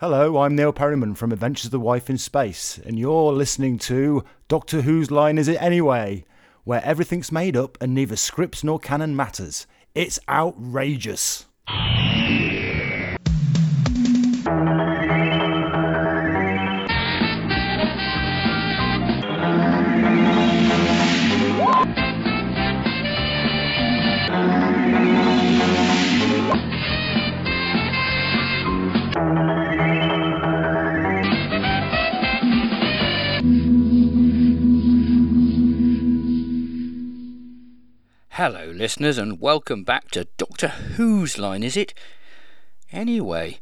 Hello, I'm Neil Perryman from Adventures of the Wife in Space, and you're listening to Doctor Who's Line Is It Anyway? Where everything's made up and neither scripts nor canon matters. It's outrageous. Hello, listeners, and welcome back to Doctor Who's Line Is It? Anyway,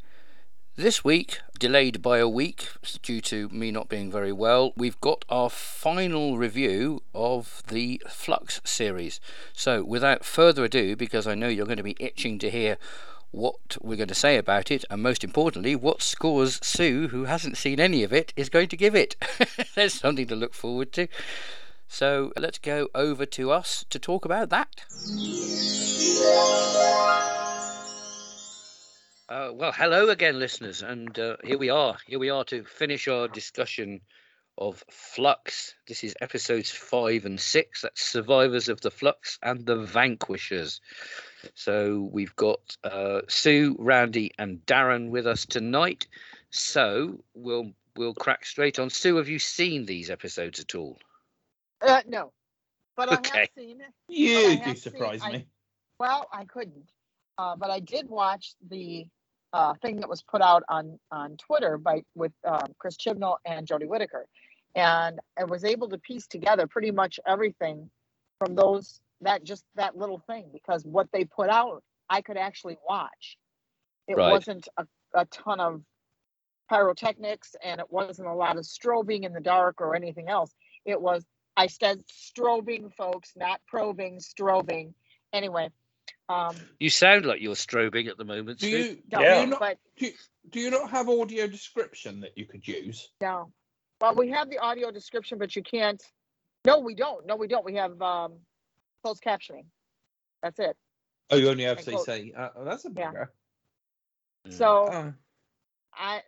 this week, delayed by a week due to me not being very well, we've got our final review of the Flux series. So, without further ado, because I know you're going to be itching to hear what we're going to say about it, and most importantly, what scores Sue, who hasn't seen any of it, is going to give it. There's something to look forward to. So let's go over to us to talk about that. Uh, well, hello again, listeners, and uh, here we are. Here we are to finish our discussion of Flux. This is episodes five and six. That's Survivors of the Flux and the Vanquishers. So we've got uh, Sue, Randy, and Darren with us tonight. So we'll we'll crack straight on. Sue, have you seen these episodes at all? Uh, no, but I Okay. have seen it. You do surprise seen- I- me. Well, I couldn't, uh, but I did watch the uh, thing that was put out on on Twitter by with um, Chris Chibnall and Jodie Whittaker, and I was able to piece together pretty much everything from those that just that little thing because what they put out I could actually watch. It Right. wasn't a, a ton of pyrotechnics and it wasn't a lot of strobing in the dark or anything else. It was I said strobing, folks, not probing, strobing. Anyway, um, You sound like you're strobing at the moment. Do you, no, do Yeah. you not but do, you- do you not have audio description that you could use? no. Well, we have the audio description, but you can't. No, we don't. No, we don't. We have um, closed captioning. That's it. Oh, you only have And to uh, oh, that's a Yeah. bugger. Mm. So Oh, I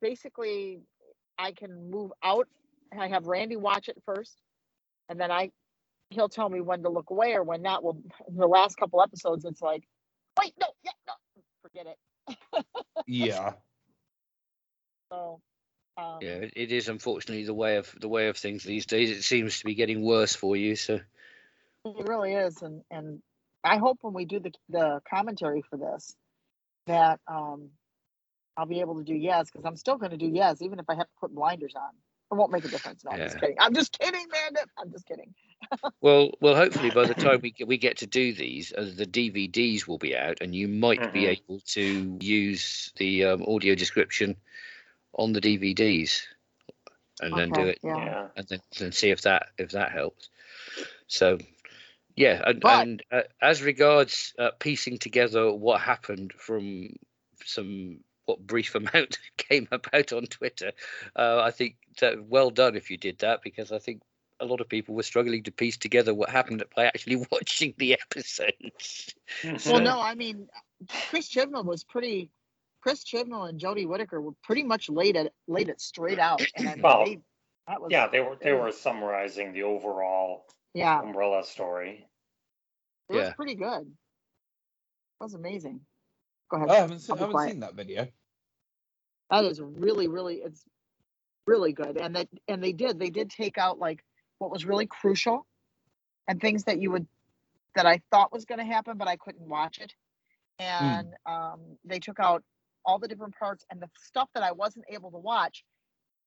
basically I can move out. I have Randy watch it first, and then I he'll tell me when to look away or when not. Well, the last couple episodes, it's like, wait, no, yeah, no, forget it. yeah. So, um, Yeah, it- it is unfortunately the way of the way of things these days. It seems to be getting worse for you. So It really is, and and I hope when we do the the commentary for this, that um, I'll be able to do yes because I'm still going to do yes even if I have to put blinders on. It won't make a difference. No, I'm just kidding. I'm just kidding, man. I'm just kidding. well, well, hopefully by the time we get, we get to do these, uh, the DVDs will be out, and you might be Mhm. able to use the um, audio description on the DVDs, and then do it, Yeah. Yeah. and then, then see if that if that helps. So. Yeah, and, But- and uh, as regards uh, piecing together what happened from some what brief amount came about on Twitter, uh, I think that well done if you did that because I think a lot of people were struggling to piece together what happened by actually watching the episodes. Well, no, I mean, Chris Chibnall was pretty. Chris Chibnall and Jodie Whittaker were pretty much laid it laid it straight out, and I mean, Well, they, that was yeah, they were they they- were summarizing the overall yeah, umbrella story. it was pretty good. It was amazing. Go ahead. I haven't, seen, I'll be I haven't seen that video. That is really, really, it's really good. And that, and they did, they did take out like what was really crucial and things that you would, that I thought was going to happen, but I couldn't watch it. And um, they took out all the different parts and the stuff that I wasn't able to watch.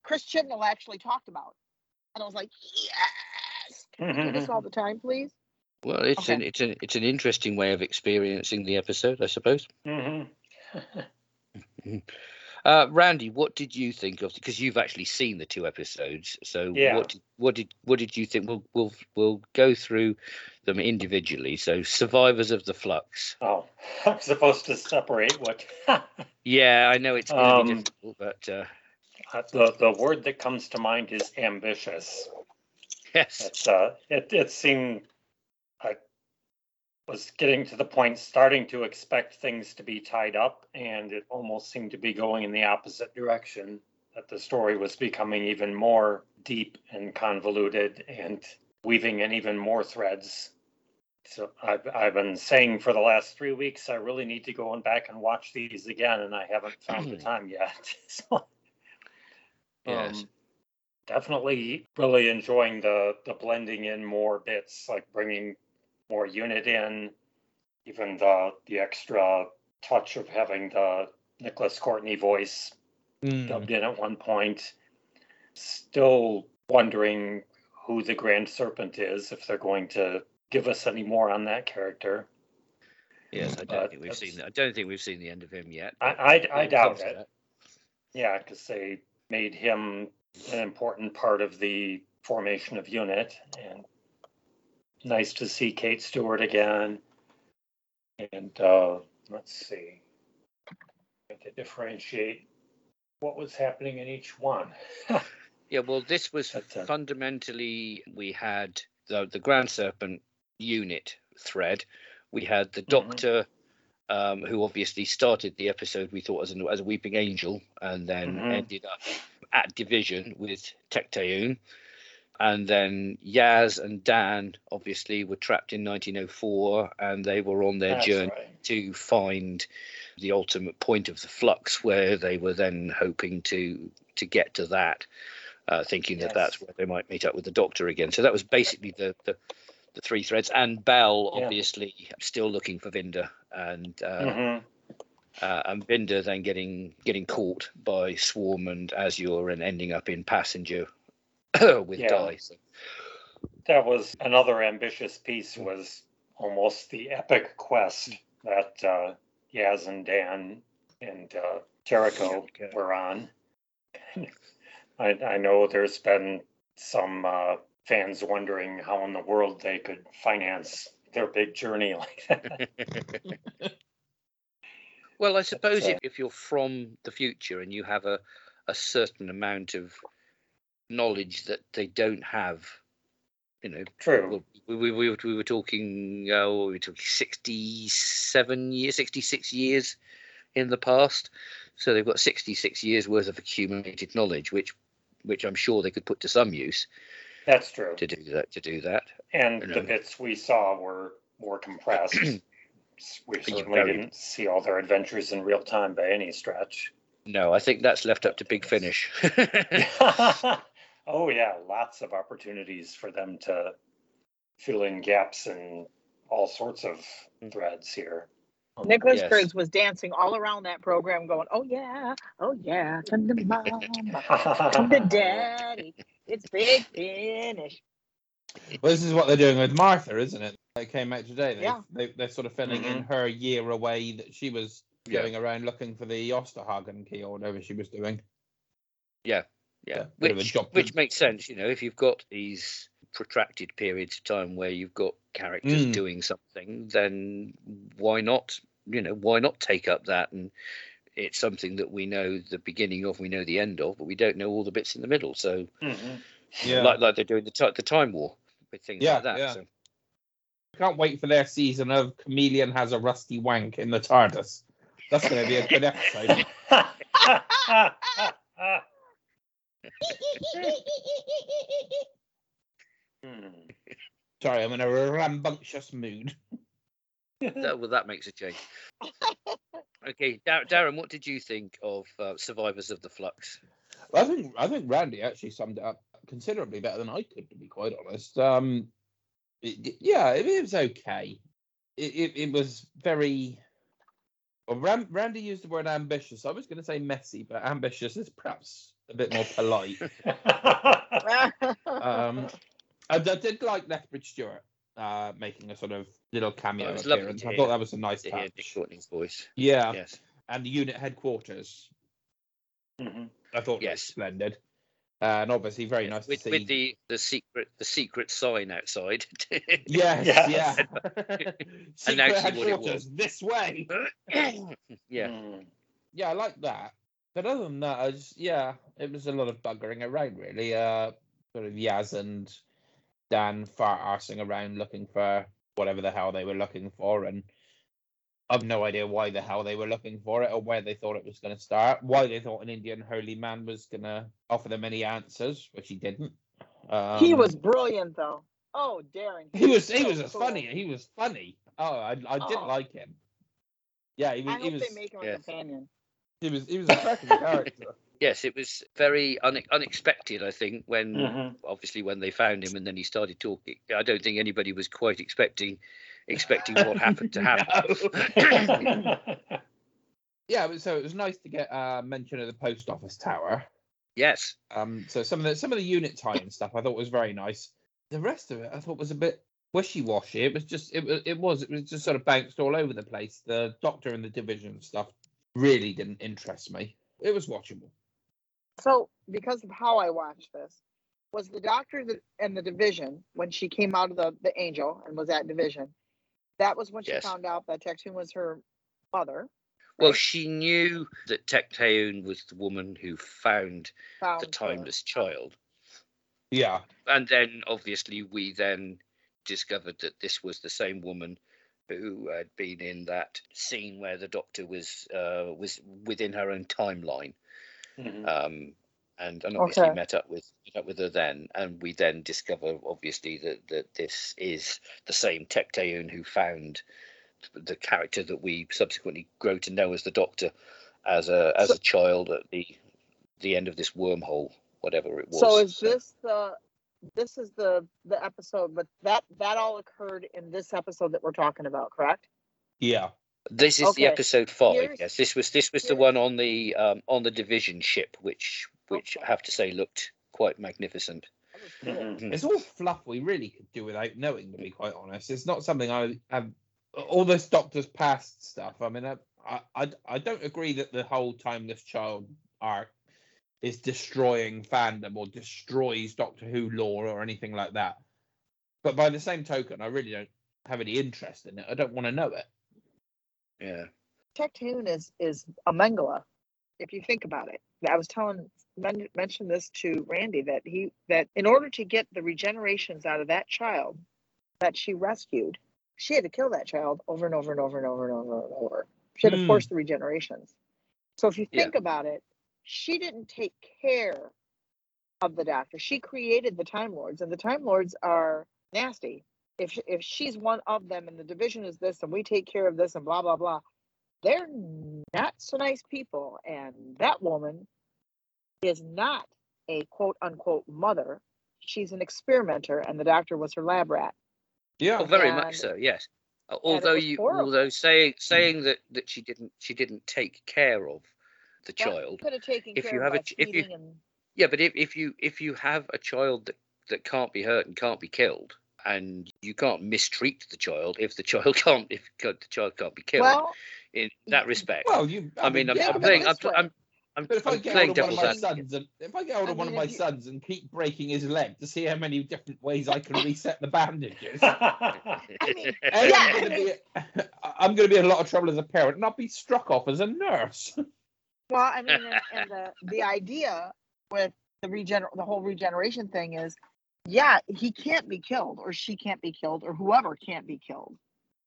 Chris Chibnall actually talked about, and I was like, yes, Can you do this all the time, please. Well, it's Okay. an it's an it's an interesting way of experiencing the episode, I suppose. hmm Uh, Randy, what did you think of? Because you've actually seen the two episodes, so Yeah. what did, what did what did you think? We'll we'll we'll go through them individually. So, Survivors of the Flux. Oh, I'm supposed to separate what Yeah, I know it's going to Um, be difficult, but uh, uh, the the word that comes to mind is ambitious. yes, It's uh, it it seemed was getting to the point starting to expect things to be tied up and it almost seemed to be going in the opposite direction that the story was becoming even more deep and convoluted and weaving in even more threads. So I've, I've been saying for the last three weeks i really need to go on back and watch these again and i haven't found the time yet. So Yes. um, definitely really enjoying the the blending in more bits like bringing more unit in even the the extra touch of having the nicholas courtney voice Mm. dubbed in at one point still wondering who the grand serpent is if they're going to give us any more on that character Yes, I don't But think we've seen that. I don't think we've seen the end of him yet. i i, I doubt it that. Yeah, because they made him an important part of the formation of unit, and nice to see Kate Stewart again. And uh, let's see, to differentiate what was happening in each one. Yeah, well, this was uh, fundamentally we had the the Grand Serpent unit thread. We had the Mhm. Doctor, um, who obviously started the episode we thought as a, as a weeping angel, and then Mhm. ended up at Division with Tecteun. And then Yaz and Dan obviously were trapped in 1904, and they were on their That's journey right. to find the ultimate point of the flux where they were then hoping to to get to that uh, thinking that that's where they might meet up with the doctor again so that was basically the the, the three threads and bell Yeah. obviously still looking for Vinder and uh, Mhm. uh, and Vinder then getting getting caught by Swarm and Azure and ending up in passenger with Yeah. Di That was another ambitious piece. Was almost the epic quest that uh, Yaz and Dan and uh, Jericho Jericho. were on. I, I know there's been some uh, fans wondering how in the world they could finance their big journey like that. Well, I suppose uh, if, if you're from the future and you have a, a certain amount of knowledge that they don't have, you know, True. we, we, we, were, we were talking, oh, we were talking 67 years, 66 years in the past. So they've got 66 years worth of accumulated knowledge, which which I'm sure they could put to some use That's true. to do that. To do that, And you the bits we saw were more compressed. we certainly didn't see all their adventures in real time by any stretch. no, I think that's left up to Big Finish. oh yeah, lots of opportunities for them to fill in gaps and all sorts of mm. threads here. Oh, Nicholas Yes. Briggs was dancing all around that program, going, "Oh yeah, oh yeah, come to mama, come to daddy. It's big finish." Well, this is what they're doing with Martha, isn't it? It came out today. They, Yeah. they, they're sort of filling in mm-hmm. her year away that she was Yeah. going around looking for the Osterhagen key or whatever she was doing. Yeah, Yeah, bit of a which which makes sense. You know, if you've got these protracted periods of time where you've got characters Mm. doing something, then why not? You know, why not take up that? And it's something that we know the beginning of, we know the end of, but we don't know all the bits in the middle. So, Mhm. Yeah. like like they're doing the ti the time war with things Yeah, like that. yeah. So, Can't wait for their season of Chameleon has a rusty wank in the TARDIS. That's going to be a good episode. Hmm. Sorry, I'm in a rambunctious mood. that, well, that makes a change. Okay, Dar- Darren, what did you think of uh, Survivors of the Flux? I think I think Randy actually summed it up considerably better than I could, to be quite honest. Um, it- yeah, it, it was okay. It, it it was very. Well, Ram, Randy used the word ambitious. I was going to say messy, but ambitious is perhaps a bit more polite. Um, and I did like Lethbridge Stewart uh, making a sort of little cameo Oh, it was lovely appearance. I hear- thought that was a nice To hear Nick touch. Courtney's voice. Yeah, Yes. and the unit headquarters. Mhm. I thought Yes. was splendid. Uh, and obviously very Yeah, nice with, to see. with the the secret the secret sign outside. Yes, Yes. yeah. Secret actually what it headquarters this way. yeah, Hmm. Yeah, I like that. But other than that, I just yeah, it was a lot of buggering around really. Uh, sort of Yaz and Dan fart arsing around looking for whatever the hell they were looking for, and I've no idea why the hell they were looking for it or where they thought it was going to start. Why they thought an Indian holy man was going to offer them any answers, which he didn't. Um, he was brilliant though. Oh, Darren. He was. He so was a cool. funny. He was funny. Oh, I, I did Oh. like him. Yeah, he was. I He hope was. they make him a companion. He was. He was a cracking character. Yes, it was very une- unexpected. I think when Mhm. obviously when they found him and then he started talking. I don't think anybody was quite expecting expecting what happened to happen. Yeah, but so it was nice to get uh, mention of the post office tower. yes, Um, so some of the some of the unit tie and stuff I thought was very nice. The rest of it I thought was a bit wishy washy. It was just it was it was it was just sort of bounced all over the place. The Doctor and the Division stuff really didn't interest me. It was watchable. So, because of how I watched this, was the doctor that- and the division when she came out of the the angel and was at division. That was when she Yes. found out that Tecteun was her mother. well, she knew that Tecteun was the woman who found Found the her. timeless child, Yeah, and then obviously we then discovered that this was the same woman who had been in that scene where the Doctor was uh, was within her own timeline. Mhm. um, and, and obviously Okay. met up with met up with her then, and we then discover obviously that that this is the same Tecteun who found the character that we subsequently grow to know as the Doctor, as a as So- a child at the the end of this wormhole, whatever it was. So is this the this is the the episode, but that that all occurred in this episode that we're talking about, correct? yeah. This is Okay, the episode five. here's- Yes, this was this was the one on the um, on the division ship, which which Okay. I have to say looked quite magnificent. That was cool. Mhm. Mhm. It's all fluff we really could do without knowing, to be quite honest. It's not something I have. All this Doctor's past stuff. I mean, I, I, I- I don't agree that the whole Timeless Child arc is destroying fandom or destroys Doctor Who lore or anything like that. But by the same token, I really don't have any interest in it. I don't want to know it. Yeah. Tecteun is is a Mengele. If you think about it, I was telling men, mentioned this to Randy that he that in order to get the regenerations out of that child that she rescued, she had to kill that child over and over and over and over and over and over. She had to Hmm. force the regenerations. So if you Yeah. think about it, she didn't take care of the doctor. She created the Time Lords, and the Time Lords are nasty. If sh- if she's one of them, and the division is this, and we take care of this, and blah blah blah, they're not so nice people. And that woman is not a quote unquote mother. She's an experimenter, and the doctor was her lab rat. Yeah. Oh, very And- much so. Yes. Although you, horrible. although saying hmm. saying that that she didn't she didn't take care of the Well, child. could have taken if care you of have a if you- and Yeah, but if, if you if you have a child that that can't be hurt and can't be killed, and you can't mistreat the child if the child can't if the child can't be killed well, in that respect. Well, you. I mean, I'm, yeah, I'm playing. I'm, this I'm, I'm, But if I get playing hold of one of my sons, and if I get hold I of one of my you- sons and keep breaking his leg to see how many different ways I can reset the bandages, I mean, yeah. i'm going to be I'm going to be in a lot of trouble as a parent, and I'll be struck off as a nurse. Well, I mean, and, and the the idea with the regen the whole regeneration thing is, yeah, he can't be killed, or she can't be killed, or whoever can't be killed,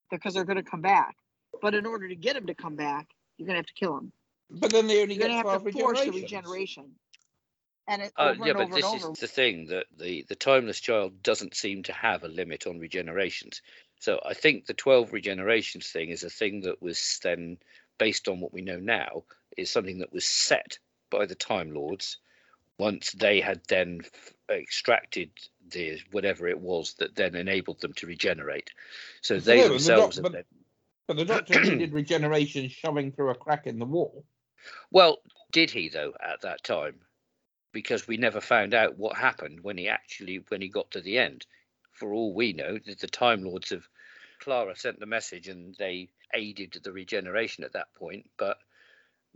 because they're going to come back. But in order to get him to come back, you're going to have to kill him. But then they only You're get going to have to force the regeneration, and it Uh, over yeah, and but over this is the thing that the the timeless child doesn't seem to have a limit on regenerations. So I think the twelve regenerations thing is a thing that was then based on what we know now is something that was set by the Time Lords once they had then f- extracted the whatever it was that then enabled them to regenerate. So they Yeah, but the themselves doc- but- But the doctor needed regeneration shoving through a crack in the wall. Well, did he though at that time? Because we never found out what happened when he actually when he got to the end. For all we know, the, Time Lords of Clara sent the message and they aided the regeneration at that point. But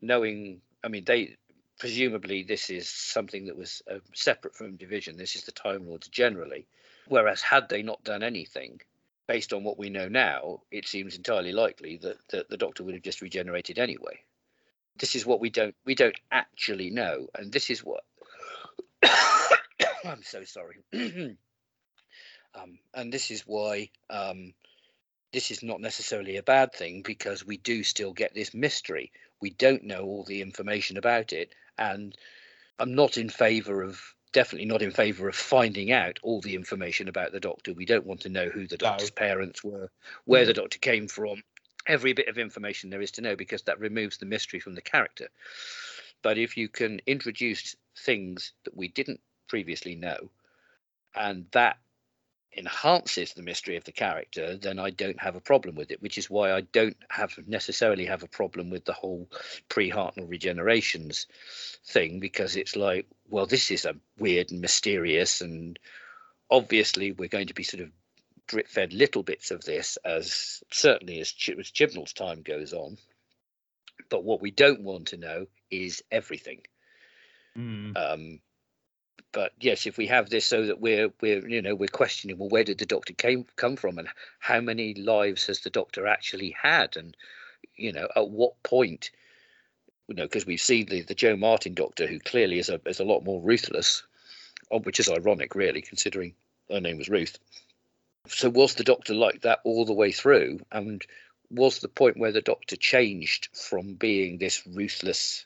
knowing, I mean, they presumably this is something that was uh, separate from division. This is the Time Lords generally. Whereas had they not done anything, based on what we know now, it seems entirely likely that, that the Doctor would have just regenerated anyway this is what we don't we don't actually know and this is what i'm so sorry um, and this is why um, this is not necessarily a bad thing because we do still get this mystery. We don't know all the information about it, and I'm not in favour of definitely not in favour of finding out all the information about the doctor. We don't want to know who the No. doctor's parents were, where mm. the doctor came from, every bit of information there is to know because that removes the mystery from the character. But if you can introduce things that we didn't previously know, and that enhances the mystery of the character, then I don't have a problem with it, which is why I don't have necessarily have a problem with the whole pre-Hartnell regenerations thing, because it's like, well, this is a weird and mysterious, and obviously we're going to be sort of drip fed little bits of this as certainly as, Ch- as Chibnall's time goes on. But what we don't want to know is everything. Mm. Um, but yes, if we have this so that we're we're you know we're questioning well where did the doctor came come from and how many lives has the doctor actually had and you know at what point you know because we've seen the the Jo Martin doctor who clearly is a is a lot more ruthless, uh, which is ironic really considering her name was Ruth. So was the doctor like that all the way through and was the point where the doctor changed from being this ruthless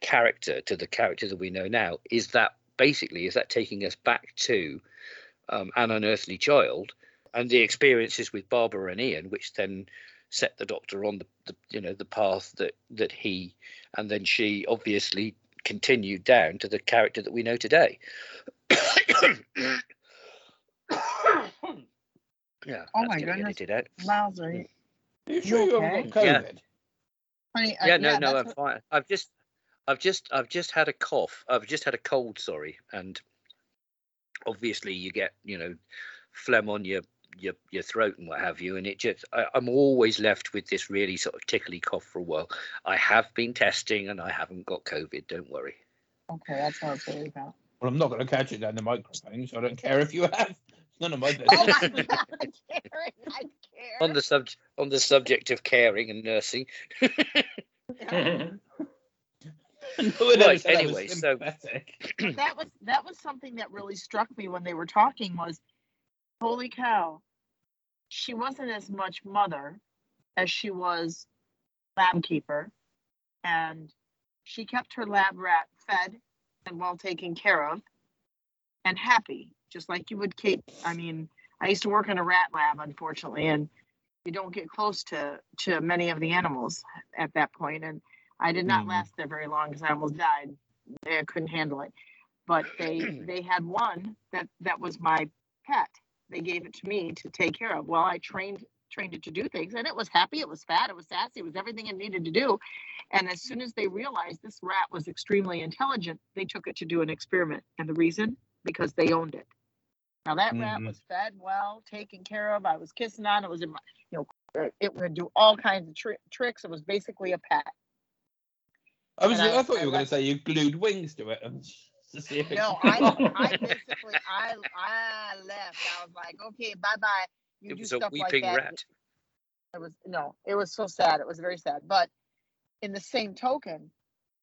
character to the character that we know now is that basically is that taking us back to um, an unearthly child and the experiences with barbara and ian which then set the doctor on the, the you know the path that that he and then she obviously continued down to the character that we know today yeah Oh my getting goodness. edited out. Miles, you, Are you sure you haven't got Yeah. COVID? honey, uh, yeah, no, no, I'm what- fine. I've just, I've just, I've just had a cough. I've just had a cold. Sorry, and obviously you get, you know, phlegm on your your your throat and what have you, and it just, I, I'm always left with this really sort of tickly cough for a while. I have been testing and I haven't got COVID. Don't worry. Okay, that's what I was worried about. Well, I'm not going to catch it down the microphone, so I don't care if you have. None of my Oh business. my God, Karen, I care. On the subject, on the subject of caring and nursing, No one ever Right, said anyway, so- that was that was something that really struck me when they were talking was holy cow she wasn't as much mother as she was lab keeper and she kept her lab rat fed and well taken care of and happy just like you would keep i mean i used to work in a rat lab unfortunately and you don't get close to to many of the animals at that point and i did not Mhm. last there very long because i almost died. I couldn't handle it. But they they had one that that was my pet. They gave it to me to take care of. Well i trained trained it to do things and it was happy it was fat it was sassy it was everything it needed to do. And as soon as they realized this rat was extremely intelligent they took it to do an experiment. And the reason? Because they owned it. Now that rat Mhm. was fed well taken care of i was kissing on it was in my you know it would do all kinds of tri- tricks. It was basically a pet I was. I, I, thought I you were going to say you glued wings to it and to see if it. No, I, I basically, I, I left. I was like, okay, bye bye. You it do was a stuff weeping like that. rat. It was no, it was so sad. It was very sad. But in the same token,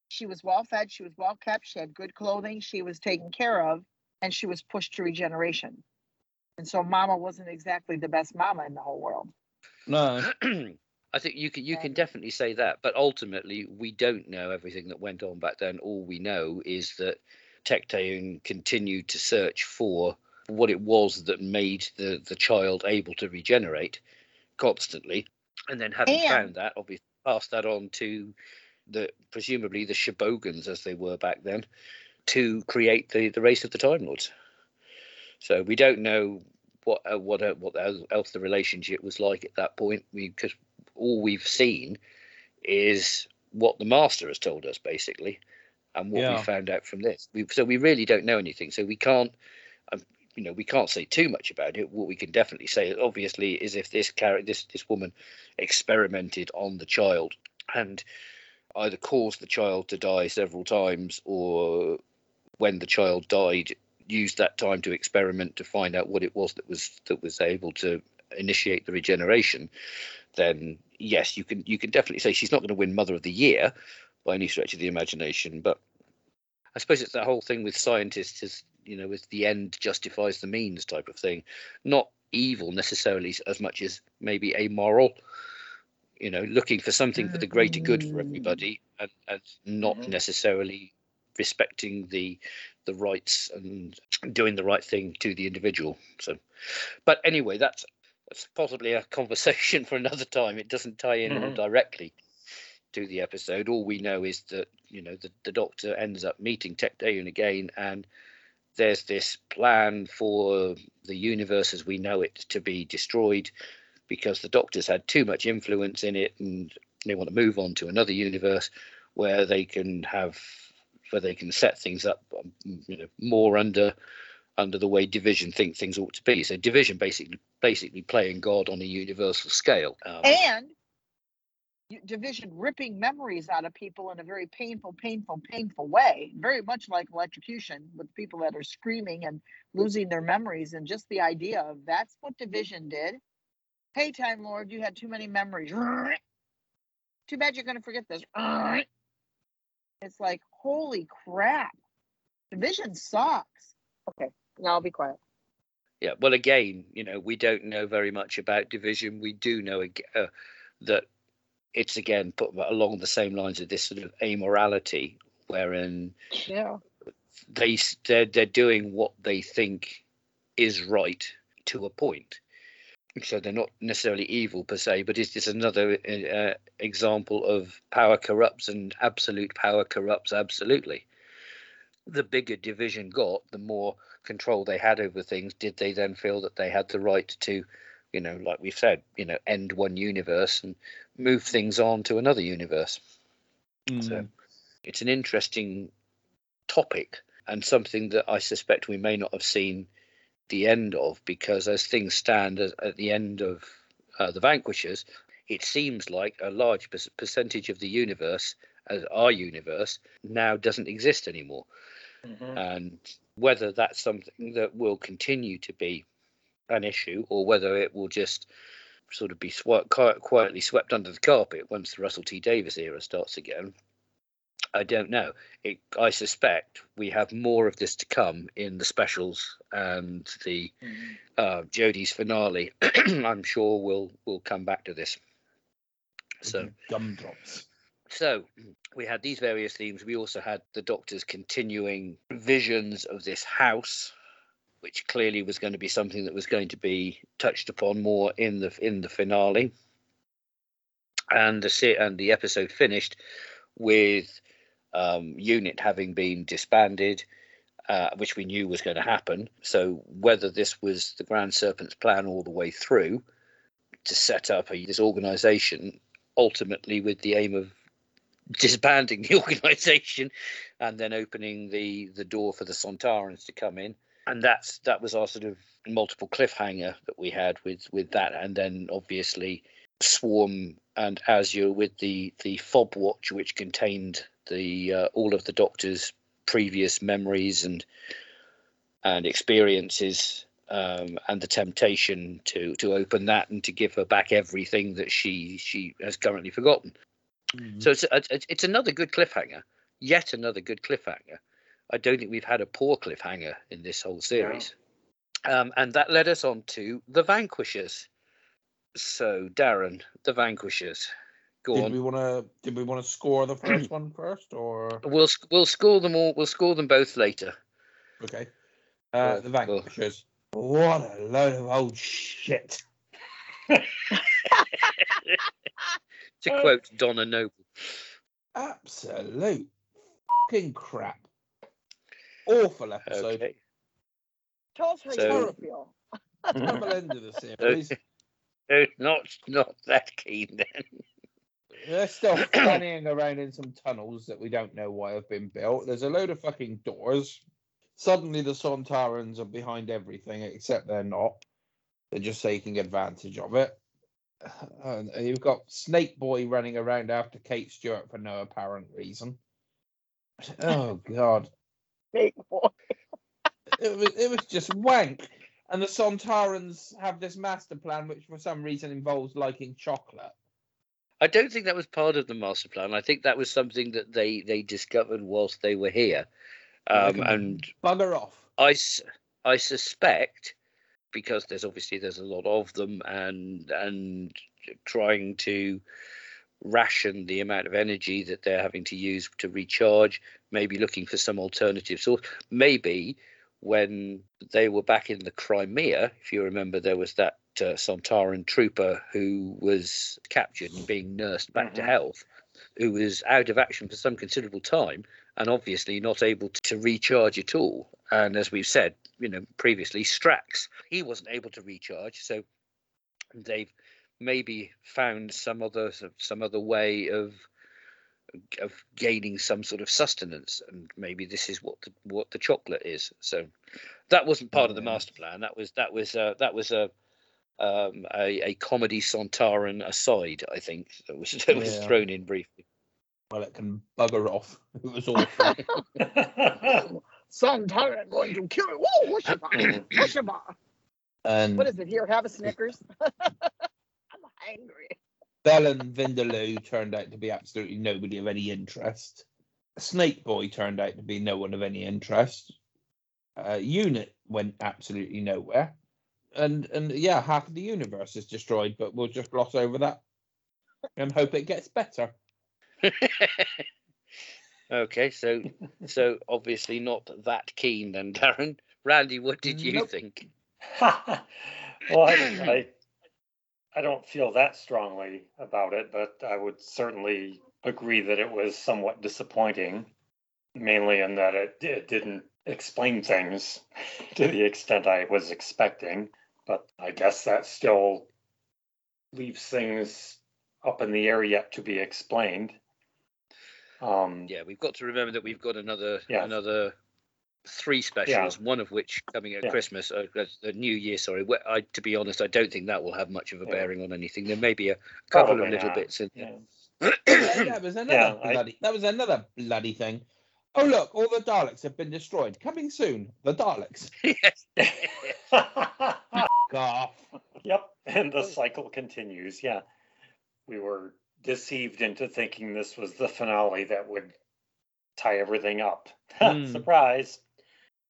she was well fed. She was well kept. She had good clothing. She was taken care of, and she was pushed to regeneration. And so, Mama wasn't exactly the best Mama in the whole world. No. I think you can you can definitely say that, but ultimately we don't know everything that went on back then. All we know is that Tecteun continued to search for what it was that made the the child able to regenerate constantly, and then having And- found that, obviously passed that on to the presumably the Shobogans as they were back then to create the the race of the Time Lords. So we don't know what uh, what uh, what else the relationship was like at that point. We because all we've seen is what the master has told us basically, and what Yeah. we found out from this. We, so we really don't know anything. So we can't, um, you know, we can't say too much about it. What we can definitely say, obviously, is if this character, this this woman, experimented on the child and either caused the child to die several times or when the child died used that time to experiment to find out what it was that was that was able to initiate the regeneration then yes you can you can definitely say she's not going to win mother of the year by any stretch of the imagination but i suppose it's that whole thing with scientists is you know is the end justifies the means type of thing not evil necessarily as much as maybe amoral. You know, looking for something for the greater good for everybody, and, and not Mhm. necessarily respecting the the rights and doing the right thing to the individual. So, but anyway, that's that's possibly a conversation for another time. It doesn't tie in Mhm. directly to the episode. All we know is that you know the, the Doctor ends up meeting Tecteun again, and there's this plan for the universe as we know it to be destroyed because the Doctor's had too much influence in it, and they want to move on to another universe where they can have where they can set things up um, you know more under under the way division think things ought to be. So division basically basically playing god on a universal scale. Um, and division ripping memories out of people in a very painful painful painful way very much like electrocution with people that are screaming and losing their memories. And just the idea of that's what division did. Hey time lord you had too many memories. Too bad you're going to forget this. It's like holy crap. Division sucks. Okay now i'll be quiet. Yeah well again you know we don't know very much about division. We do know uh, that it's again put along the same lines of this sort of amorality wherein yeah. they they're, they're doing what they think is right to a point. So they're not necessarily evil per se but it's just another uh, example of power corrupts and absolute power corrupts absolutely. The bigger division got the more control they had over things did they then feel that they had the right to you know like we've said you know end one universe and move things on to another universe so it's an interesting topic and something that I suspect we may not have seen the end of because as things stand as, at the end of uh, the Vanquishers, it seems like a large percentage of the universe, as our universe, now doesn't exist anymore. Mhm. And whether that's something that will continue to be an issue or whether it will just sort of be qui- quietly swept under the carpet once the Russell T Davies era starts again, I don't know. It, I suspect we have more of this to come in the specials and the Mhm. uh, Jodie's finale. I'm sure we'll we'll come back to this. So gumdrops. So we had these various themes. We also had the Doctor's continuing visions of this house, which clearly was going to be something that was going to be touched upon more in the in the finale. And the and the episode finished with um, unit having been disbanded, uh, which we knew was going to happen. So whether this was the Grand Serpent's plan all the way through to set up a, this organisation, ultimately with the aim of disbanding the organisation and then opening the the door for the Sontarans to come in, and that's that was our sort of multiple cliffhanger that we had with with that, and then obviously Swarm and Azure with the the fob watch, which contained the uh, all of the Doctor's previous memories and and experiences, um, and the temptation to to open that and to give her back everything that she she has currently forgotten. So it's, it's it's another good cliffhanger, yet another good cliffhanger. I don't think we've had a poor cliffhanger in this whole series. Um, and that led us on to the Vanquishers. So Darren, the Vanquishers, go did on. we want to? Did we want to score the first one first, or We'll we'll score them all. We'll score them both later. okay? Uh, Well, the well. Vanquishers. What a load of old shit. To eh. quote Donna Noble. Absolute fucking crap. Awful episode. Okay. tell us how So- you Terrible end of the series. Not not that keen then. They're still fannying around in some tunnels that we don't know why have been built. There's a load of fucking doors. Suddenly the Sontarans are behind everything, except they're not. They're just taking advantage of it. And you've got Snake Boy running around after Kate Stewart for no apparent reason. Oh god. Big boy. It was it was just wank. And the Sontarans have this master plan which for some reason involves liking chocolate. I don't think that was part of the master plan. I think that was something that they they discovered whilst they were here. Um, and bugger off. I I suspect because there's obviously there's a lot of them and and trying to ration the amount of energy that they're having to use to recharge maybe looking for some alternative source maybe when they were back in the Crimea if you remember there was that uh, Sontaran trooper who was captured and being nursed back to Mhm. health who was out of action for some considerable time and obviously not able to recharge at all. And as we've said, you know, previously, Strax, he wasn't able to recharge, so they've maybe found some other some other way of of gaining some sort of sustenance, and maybe this is what the, what the chocolate is. So that wasn't part of the Yeah. master plan. That was that was uh, that was a um, a, a comedy Sontaran aside, I think, that was that was Yeah. thrown in briefly. Well, it can bugger off. It was awful. Son Tyrant going to kill it. Whoa, whooshaba, whooshaba. and What is it here? Have a Snickers. I'm hungry. and Vindaloo turned out to be absolutely nobody of any interest. Snake Boy turned out to be no one of any interest. Uh, Unit went absolutely nowhere. And and yeah, half of the universe is destroyed, but we'll just gloss over that and hope it gets better. Okay, so so obviously not that keen then, Darren. Randy, what did you Nope. think? well, I, I, I don't feel that strongly about it, but I would certainly agree that it was somewhat disappointing, mainly in that it, it didn't explain things to the extent I was expecting. But I guess that still leaves things up in the air yet to be explained. Um, Yeah, we've got to remember that we've got another Yeah. another three specials, one of which coming at Yeah. Christmas, uh, uh, the New Year. Sorry, Wh- I, to be honest, I don't think that will have much of a Yeah. bearing on anything. There may be a couple Probably of little not. bits in yeah. there. yeah, that was another Yeah, I- bloody that was another bloody thing. Oh look, all the Daleks have been destroyed. Coming soon, the Daleks. Yes. Off. Yep, and the cycle continues. Yeah. We were deceived into thinking this was the finale that would tie everything up. Hmm. Surprise.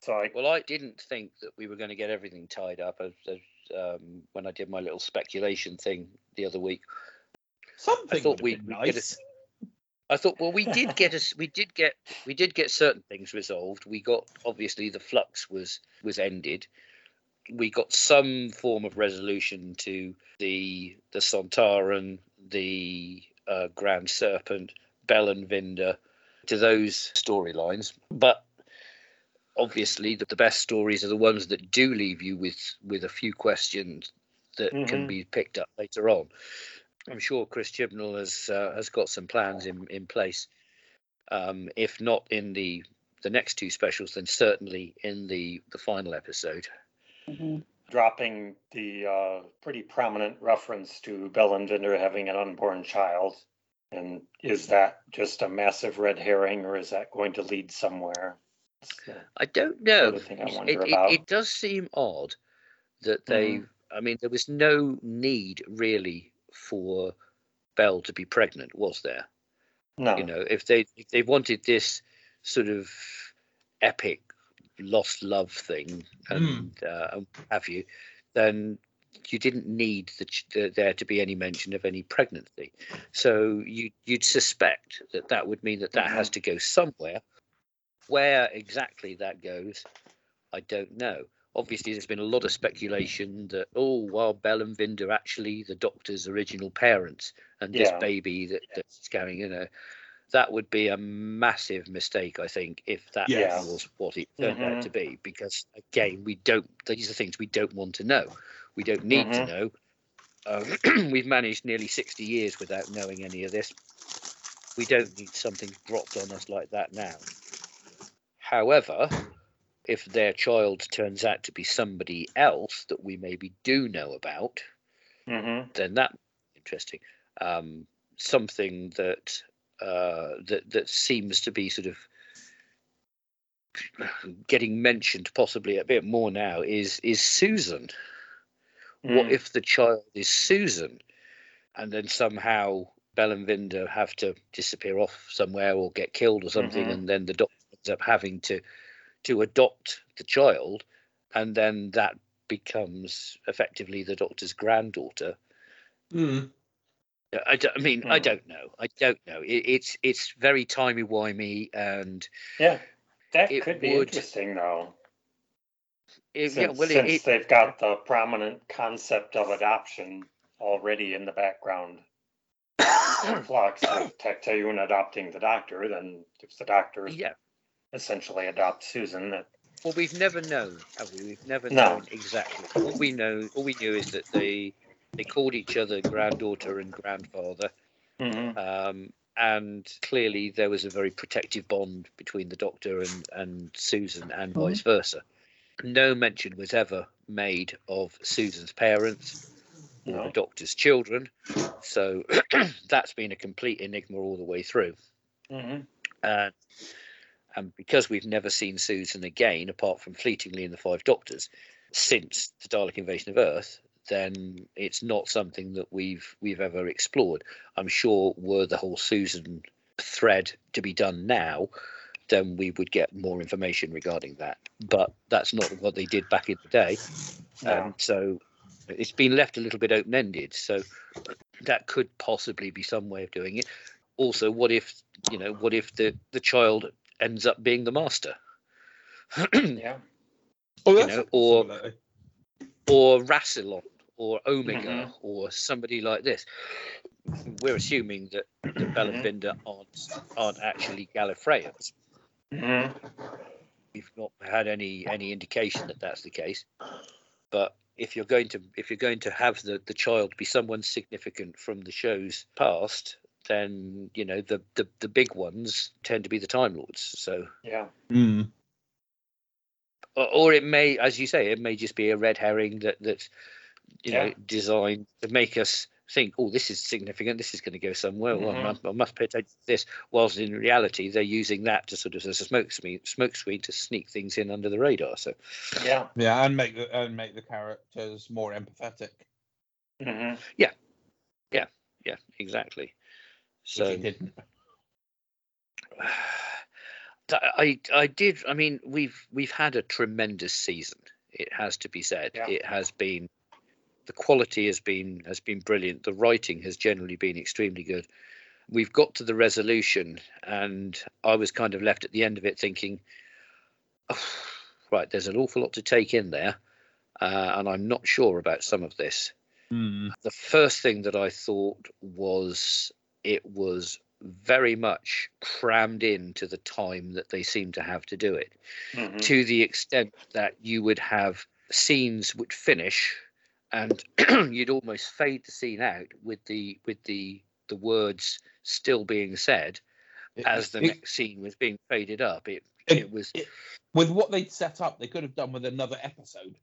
So I Well, I didn't think that we were going to get everything tied up as, as, um, when I did my little speculation thing the other week. Something thought would have we- been we'd get a- nice. I thought, well, we did get us, we did get, we did get certain things resolved. We got obviously the flux was was ended. We got some form of resolution to the the Sontaran, the uh, Grand Serpent, Bell and Vinder, to those storylines. But obviously, the, the best stories are the ones that do leave you with with a few questions that can Mhm. be picked up later on. I'm sure Chris Chibnall has uh, has got some plans in in place. Um, if not in the the next two specials, then certainly in the the final episode. Dropping the uh, pretty prominent reference to Bell and Bellendinder having an unborn child. And is that just a massive red herring or is that going to lead somewhere? I don't know. Sort of thing I It- it, it does seem odd that they. I mean, there was no need really for Belle to be pregnant, was there? no. you know if they if they wanted this sort of epic lost love thing and uh, and have you then you didn't need the, the, there to be any mention of any pregnancy. So you you'd suspect that that would mean that that has to go somewhere. Where exactly that goes i don't know. Obviously there's been a lot of speculation that oh well bell and vind are actually the doctor's original parents and this baby that, that's carrying you know that would be a massive mistake i think if that Yes. was what it turned out Mhm. to be because again we don't these are things we don't want to know we don't need Mhm. to know um, we've managed nearly 60 years without knowing any of this we don't need something dropped on us like that now however if their child turns out to be somebody else that we maybe do know about hmm then that interesting. Um, something that uh, that that seems to be sort of getting mentioned possibly a bit more now is is Susan. What Mm. if the child is Susan, and then somehow Bell and Vinder have to disappear off somewhere or get killed or something, Mhm. and then the doctor ends up having to to adopt the child, and then that becomes effectively the Doctor's granddaughter. Mm. I, don't, I mean, I don't know. I don't know. It, it's it's very timey wimey, and Yeah, that could be would- interesting though. it, Since, yeah, well, since it, they've got the prominent concept of adoption already in the background. Flux Tecteun adopting the doctor, then if the doctor yeah. essentially adopts Susan, that Well, we've never known, have we? We've never No. known exactly. All we know, all we knew is that they they called each other granddaughter and grandfather, Mhm. um, and clearly there was a very protective bond between the Doctor and and Susan, and Mhm. vice versa. No mention was ever made of Susan's parents or the. Doctor's children, so that's been a complete enigma all the way through. Mhm. and and because we've never seen Susan again, apart from fleetingly in the Five Doctors, since the Dalek invasion of Earth, then it's not something that we've we've ever explored. I'm sure were the whole Susan thread to be done now, then we would get more information regarding that. But that's not what they did back in the day, No. and so it's been left a little bit open ended. So that could possibly be some way of doing it. Also, what if you know what if the the child ends up being the master Yeah. Oh, You that's know, or- or Rassilon or Omega Mhm. or somebody like this we're assuming that the Bel and Vinder aren't aren't actually Gallifreyans Mhm. we've not had any any indication that that's the case but if you're going to if you're going to have the the child be someone significant from the show's past then you know the the, the big ones tend to be the time lords so Yeah. Mm. or, or it may, as you say, it may just be a red herring that that's you know Yeah. designed to make us think, oh, this is significant. This is going to go somewhere. Well, I, must, I must pay attention to this. Whilst in reality, they're using that to sort of as a smoke screen, smoke screen to sneak things in under the radar. So Yeah. Yeah, and make the and make the characters more empathetic. hmm yeah, yeah, yeah, exactly. So didn't. I I did. I mean, we've we've had a tremendous season. It has to be said. Yeah. It has been. The quality has been has been brilliant. The writing has generally been extremely good. We've got to the resolution, and I was kind of left at the end of it thinking, "Oh, right, there's an awful lot to take in there, uh, and I'm not sure about some of this Mm. the first thing that I thought was it was very much crammed into the time that they seem to have to do it hmm to the extent that you would have scenes would finish and you'd almost fade the scene out with the with the the words still being said as the It- next scene was being faded up it it- it was it- with what they'd set up, they could have done with another episode.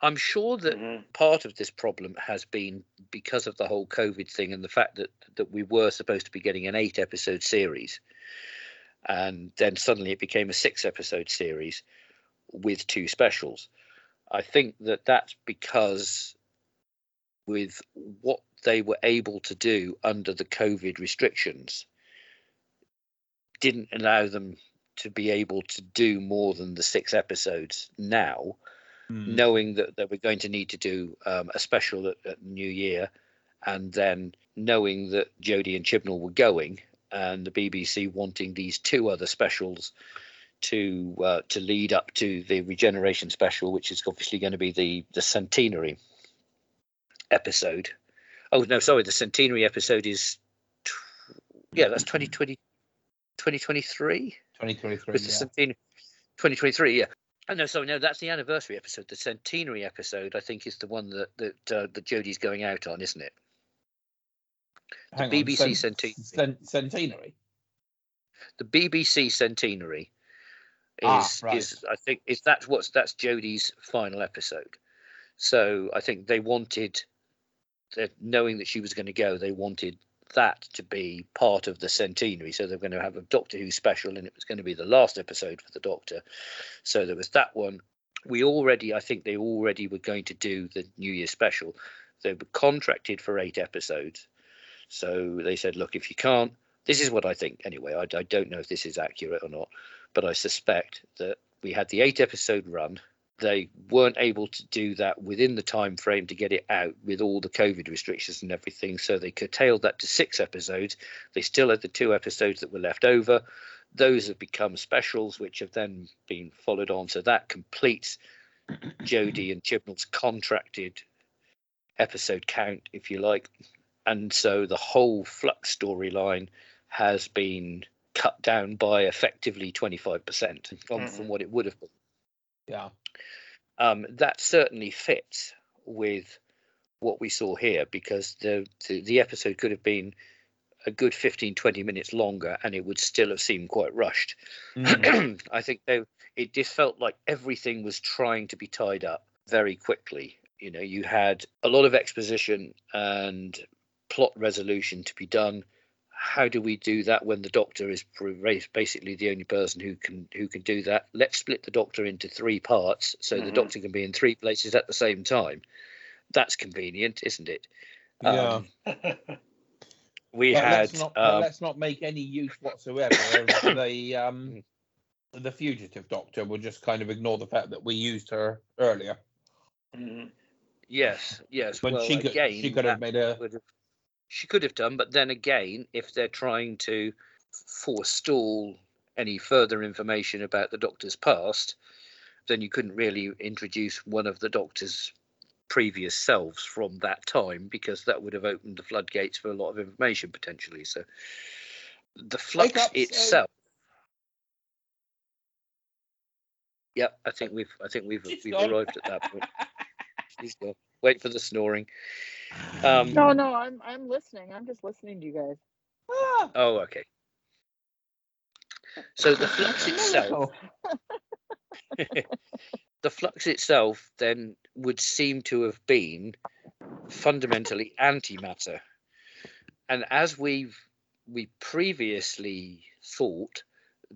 i'm sure that hmm part of this problem has been because of the whole COVID thing and the fact that that we were supposed to be getting an eight episode series, and then suddenly it became a six episode series with two specials. I think that that's because with what they were able to do under the COVID restrictions, didn't allow them to be able to do more than the six episodes now Mm. knowing that they were going to need to do um, a special at, at New Year, and then knowing that Jodie and Chibnall were going, and the BBC wanting these two other specials to uh, to lead up to the regeneration special, which is obviously going to be the the centenary episode. Oh no, sorry, the centenary episode is tw- yeah, that's 2020, 2023 2023. with the yeah. centenary 2023 yeah oh no sorry no that's the anniversary episode the centenary episode i think is the one that that uh, that jodie's going out on isn't it Hang on, BBC cent- centenary. cent- centenary. the bbc centenary is Ah, right. is i think is that's what's that's jodie's final episode. So i think they wanted that knowing that she was going to go they wanted that to be part of the centenary. So they're going to have a doctor who special and it was going to be the last episode for the doctor. So there was that one. We already i think they already were going to do the new year special. They were contracted for eight episodes. So they said look if you can't this is what i think anyway. I, I don't know if this is accurate or not but i suspect that we had the eight episode run. They weren't able to do that within the time frame to get it out with all the covid restrictions and everything so they curtailed that to six episodes. They still had the two episodes that were left over. Those have become specials which have then been followed on. So that completes jodie and chibnall's contracted episode count if you like. And so the whole flux storyline has been cut down by effectively 25% on, Mhm. from what it would have been Yeah. um, that certainly fits with what we saw here because the, the the episode could have been a good 15 20 minutes longer and it would still have seemed quite rushed Mm. i think they, it just felt like everything was trying to be tied up very quickly you know you had a lot of exposition and plot resolution to be done how do we do that when the doctor is basically the only person who can who can do that let's split the doctor into three parts so the Mhm. doctor can be in three places at the same time that's convenient isn't it Yeah. Um, we But had let's not, um, let's not make any use whatsoever of the um the fugitive doctor. We'll just kind of ignore the fact that we used her earlier. Mhm. yes yes But well she could again she could have made a would have, she could have done but then again if they're trying to forestall any further information about the doctor's past then you couldn't really introduce one of the doctor's previous selves from that time because that would have opened the floodgates for a lot of information potentially so the flux itself Yep, I think we've I think we've we've gone. arrived at that point. She's gone. Wait for the snoring. Um, No, no, I'm I'm listening. I'm just listening to you guys. Ah, Oh, okay. So the flux itself, the flux itself, then would seem to have been fundamentally antimatter, and as we've we previously thought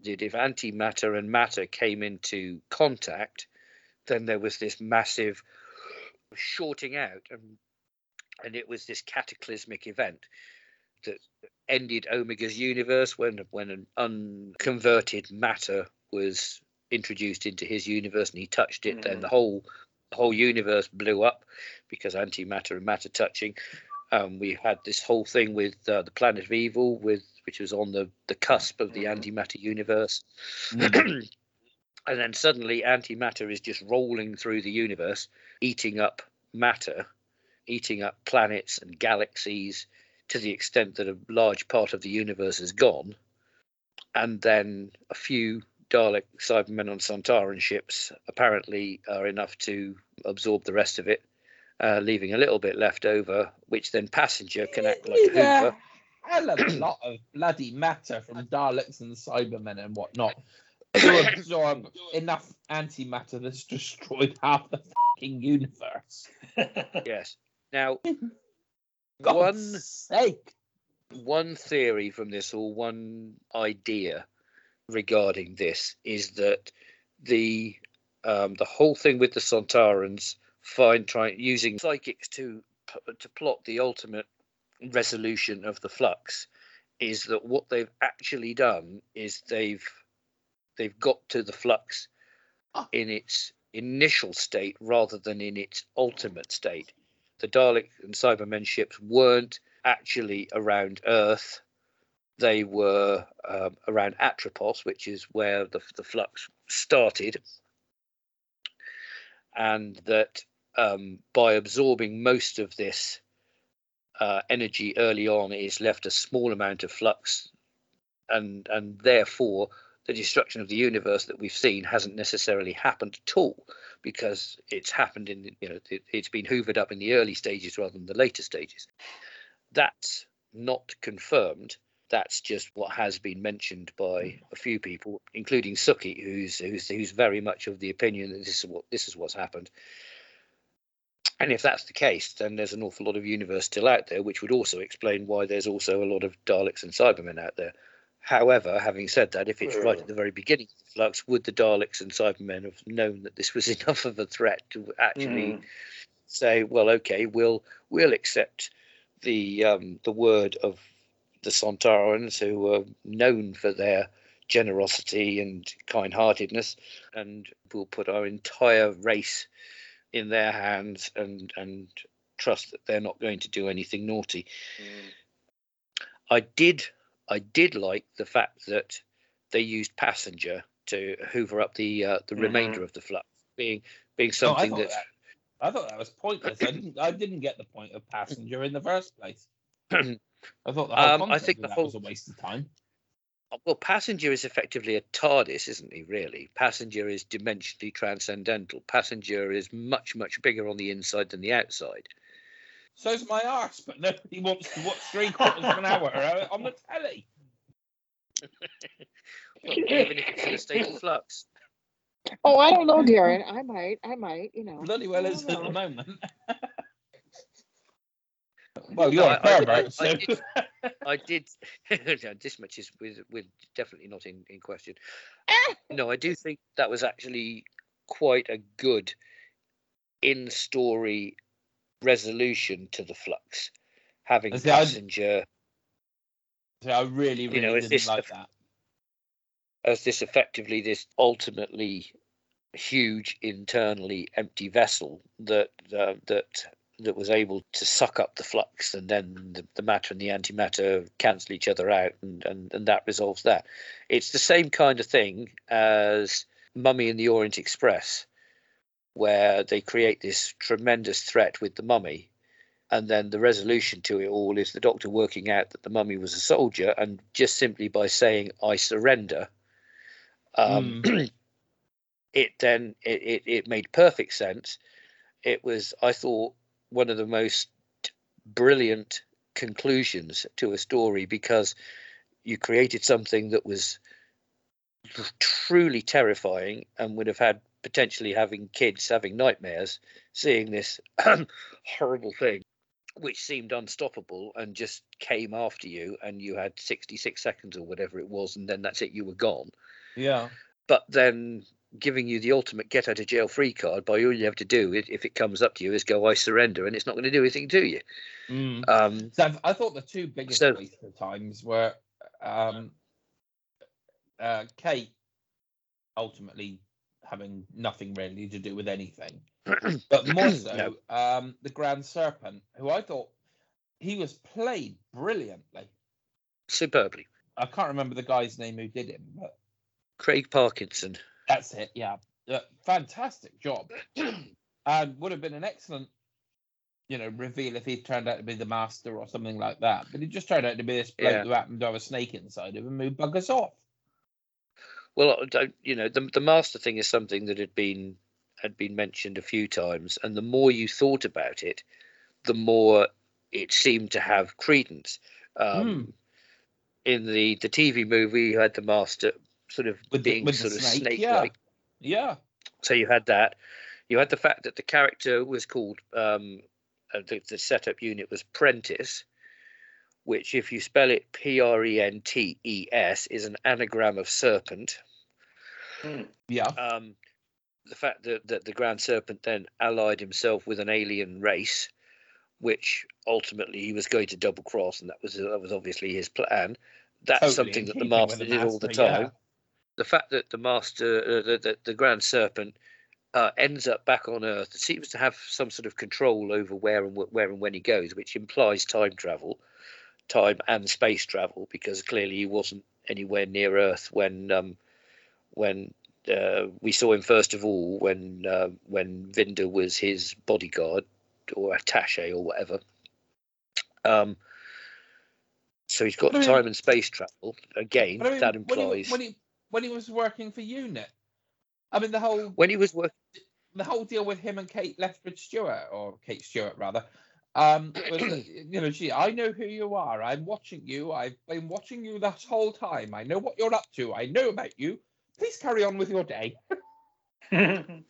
that if antimatter and matter came into contact, then there was this massive shorting out, and and it was this cataclysmic event that ended Omega's universe when when an unconverted matter was introduced into his universe and he touched it. Then Mhm. the whole the whole universe blew up because antimatter and matter touching. Um, we had this whole thing with uh, the planet of evil, with which was on the the cusp of the Mhm. antimatter universe. And then suddenly antimatter is just rolling through the universe, eating up matter, eating up planets and galaxies to the extent that a large part of the universe is gone. And then a few Dalek Cybermen on Sontaran ships apparently are enough to absorb the rest of it, uh, leaving a little bit left over, which then passenger can act like a hoover. hell of a lot of bloody matter from Daleks and Cybermen and whatnot to absorb enough antimatter that's destroyed half the fucking universe. Yes. Now, God's one sake. one theory from this or one idea regarding this is that the um, the whole thing with the Sontarans find trying using psychics to to plot the ultimate resolution of the flux is that what they've actually done is they've they've got to the flux Ah. in its initial state rather than in its ultimate state. The Dalek and Cybermen ships weren't actually around Earth. They were um, around Atropos, which is where the, the flux started. And that um, by absorbing most of this uh, energy early on, it's left a small amount of flux, and and therefore the destruction of the universe that we've seen hasn't necessarily happened at all because it's happened in you know it, it's been hoovered up in the early stages rather than the later stages. That's not confirmed. That's just what has been mentioned by a few people including Suki who's who's who's very much of the opinion that this is what this is what's happened. And if that's the case then there's an awful lot of universe still out there which would also explain why there's also a lot of Daleks and Cybermen out there However, having said that, if it's right at the very beginning of the flux, would the Daleks and Cybermen have known that this was enough of a threat to actually Mhm. say, "Well, okay, we'll we'll accept the um, the word of the Sontarans, who are known for their generosity and kind-heartedness, and we'll put our entire race in their hands and and trust that they're not going to do anything naughty. I did I did like the fact that they used passenger to hoover up the uh, the Mhm. remainder of the flux, being being something thought that that- I thought that was pointless. I didn't. I didn't get the point of passenger in the first place. I thought the whole Um, I think the that whole- was a waste of time. well, passenger is effectively a TARDIS, isn't he? Really, passenger is dimensionally transcendental. Passenger is much much bigger on the inside than the outside. So's my arse, but nobody wants to watch three quarters of an hour uh, on the telly. even if it's in a state of flux. Oh, I don't know, Darren. I might, I might, you know. Bloody well I is don't at the moment. well, you're I- a I- I- pervert, I so did- I did. no, this much is with with definitely not in in question. No, I do think that was actually quite a good in story resolution to the flux, having See, I- passenger so I really, really know, didn't this like that. as this effectively this ultimately huge internally empty vessel that uh, that that was able to suck up the flux and then the, the matter and the antimatter cancel each other out and, and and that resolves that it's the same kind of thing as mummy and the orient express where they create this tremendous threat with the mummy. And then the resolution to it all is the doctor working out that the mummy was a soldier and just simply by saying i surrender um, it then it, it, it made perfect sense. It was i thought one of the most brilliant conclusions to a story because you created something that was truly terrifying and would have had potentially having kids having nightmares seeing this horrible thing which seemed unstoppable and just came after you and you had 66 seconds or whatever it was and then that's it you were gone Yeah. but then giving you the ultimate get out of jail free card by all you have to do if it comes up to you is go I surrender and it's not going to do anything to you. Mm. Um, So I thought the two biggest So- waste of times were um, uh, Kate ultimately having nothing really to do with anything, but more so No. um, the Grand Serpent, who I thought he was played brilliantly. superbly, I can't remember the guy's name who did him, but Craig Parkinson. that's it. Yeah, Uh, fantastic job, and would have been an excellent. You know, reveal if he turned out to be the master or something like that. But he just turned out to be this bloke Yeah. who happened to have a snake inside of him who bug us off. Well, you know, the the master thing is something that had been had been mentioned a few times, and the more you thought about it, the more it seemed to have credence. Um, In the the TV movie, you had the master sort of With the- being with sort of snake, snake yeah. like. Yeah. So you had that. You had the fact that the character was called um, uh, the, the setup unit was Prentis, which, if you spell it P R E N T E S, is an anagram of serpent. Yeah. Um, the fact that, that the Grand Serpent then allied himself with an alien race, which ultimately he was going to double cross, and that was that was obviously his plan. That's Totally something that the keeping with master did all the master, yeah. time the fact that the master, uh, the, the the Grand Serpent, uh, ends up back on Earth seems to have some sort of control over where and where and when he goes, which implies time travel, time and space travel, because clearly he wasn't anywhere near Earth when um, when uh, we saw him first of all when uh, when Vinder was his bodyguard or attaché or whatever. Um, so he's got time and space travel again. I mean, that when he, implies when he when he was working for UNIT, I mean the whole when he was working. the whole deal with him and Kate Lethbridge Stewart or Kate Stewart rather. Um, was you know, she. I know who you are. I'm watching you. I've been watching you this whole time. I know what you're up to. I know about you. Please carry on with your day.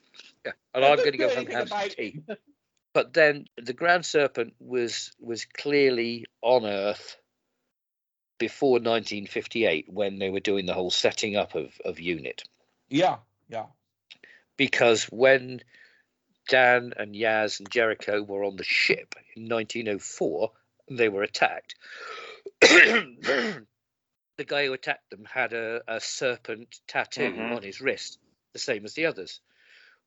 Yeah, and I'm going to go home and have some tea. But then the Grand Serpent was was clearly on Earth before 1958 when they were doing the whole setting up of of Unit. Yeah, yeah. Because when Dan and Yaz and Jericho were on the ship in 1904, they were attacked. the guy who attacked them had a, a serpent tattoo Mhm. on his wrist, the same as the others,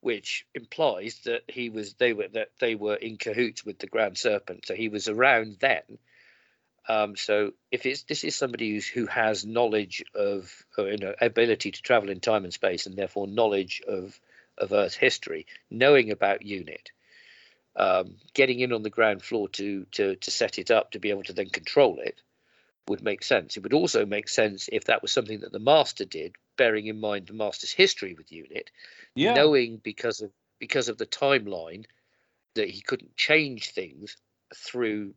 which implies that he was they were that they were in cahoots with the Grand Serpent. So he was around then. Um, so if it's this is somebody who's, who has knowledge of or, you know ability to travel in time and space and therefore knowledge of of Earth history, knowing about UNIT, um, getting in on the ground floor to to to set it up to be able to then control it would make sense. It would also make sense if that was something that the master did, bearing in mind the master's history with UNIT, Yeah. knowing because of because of the timeline that he couldn't change things through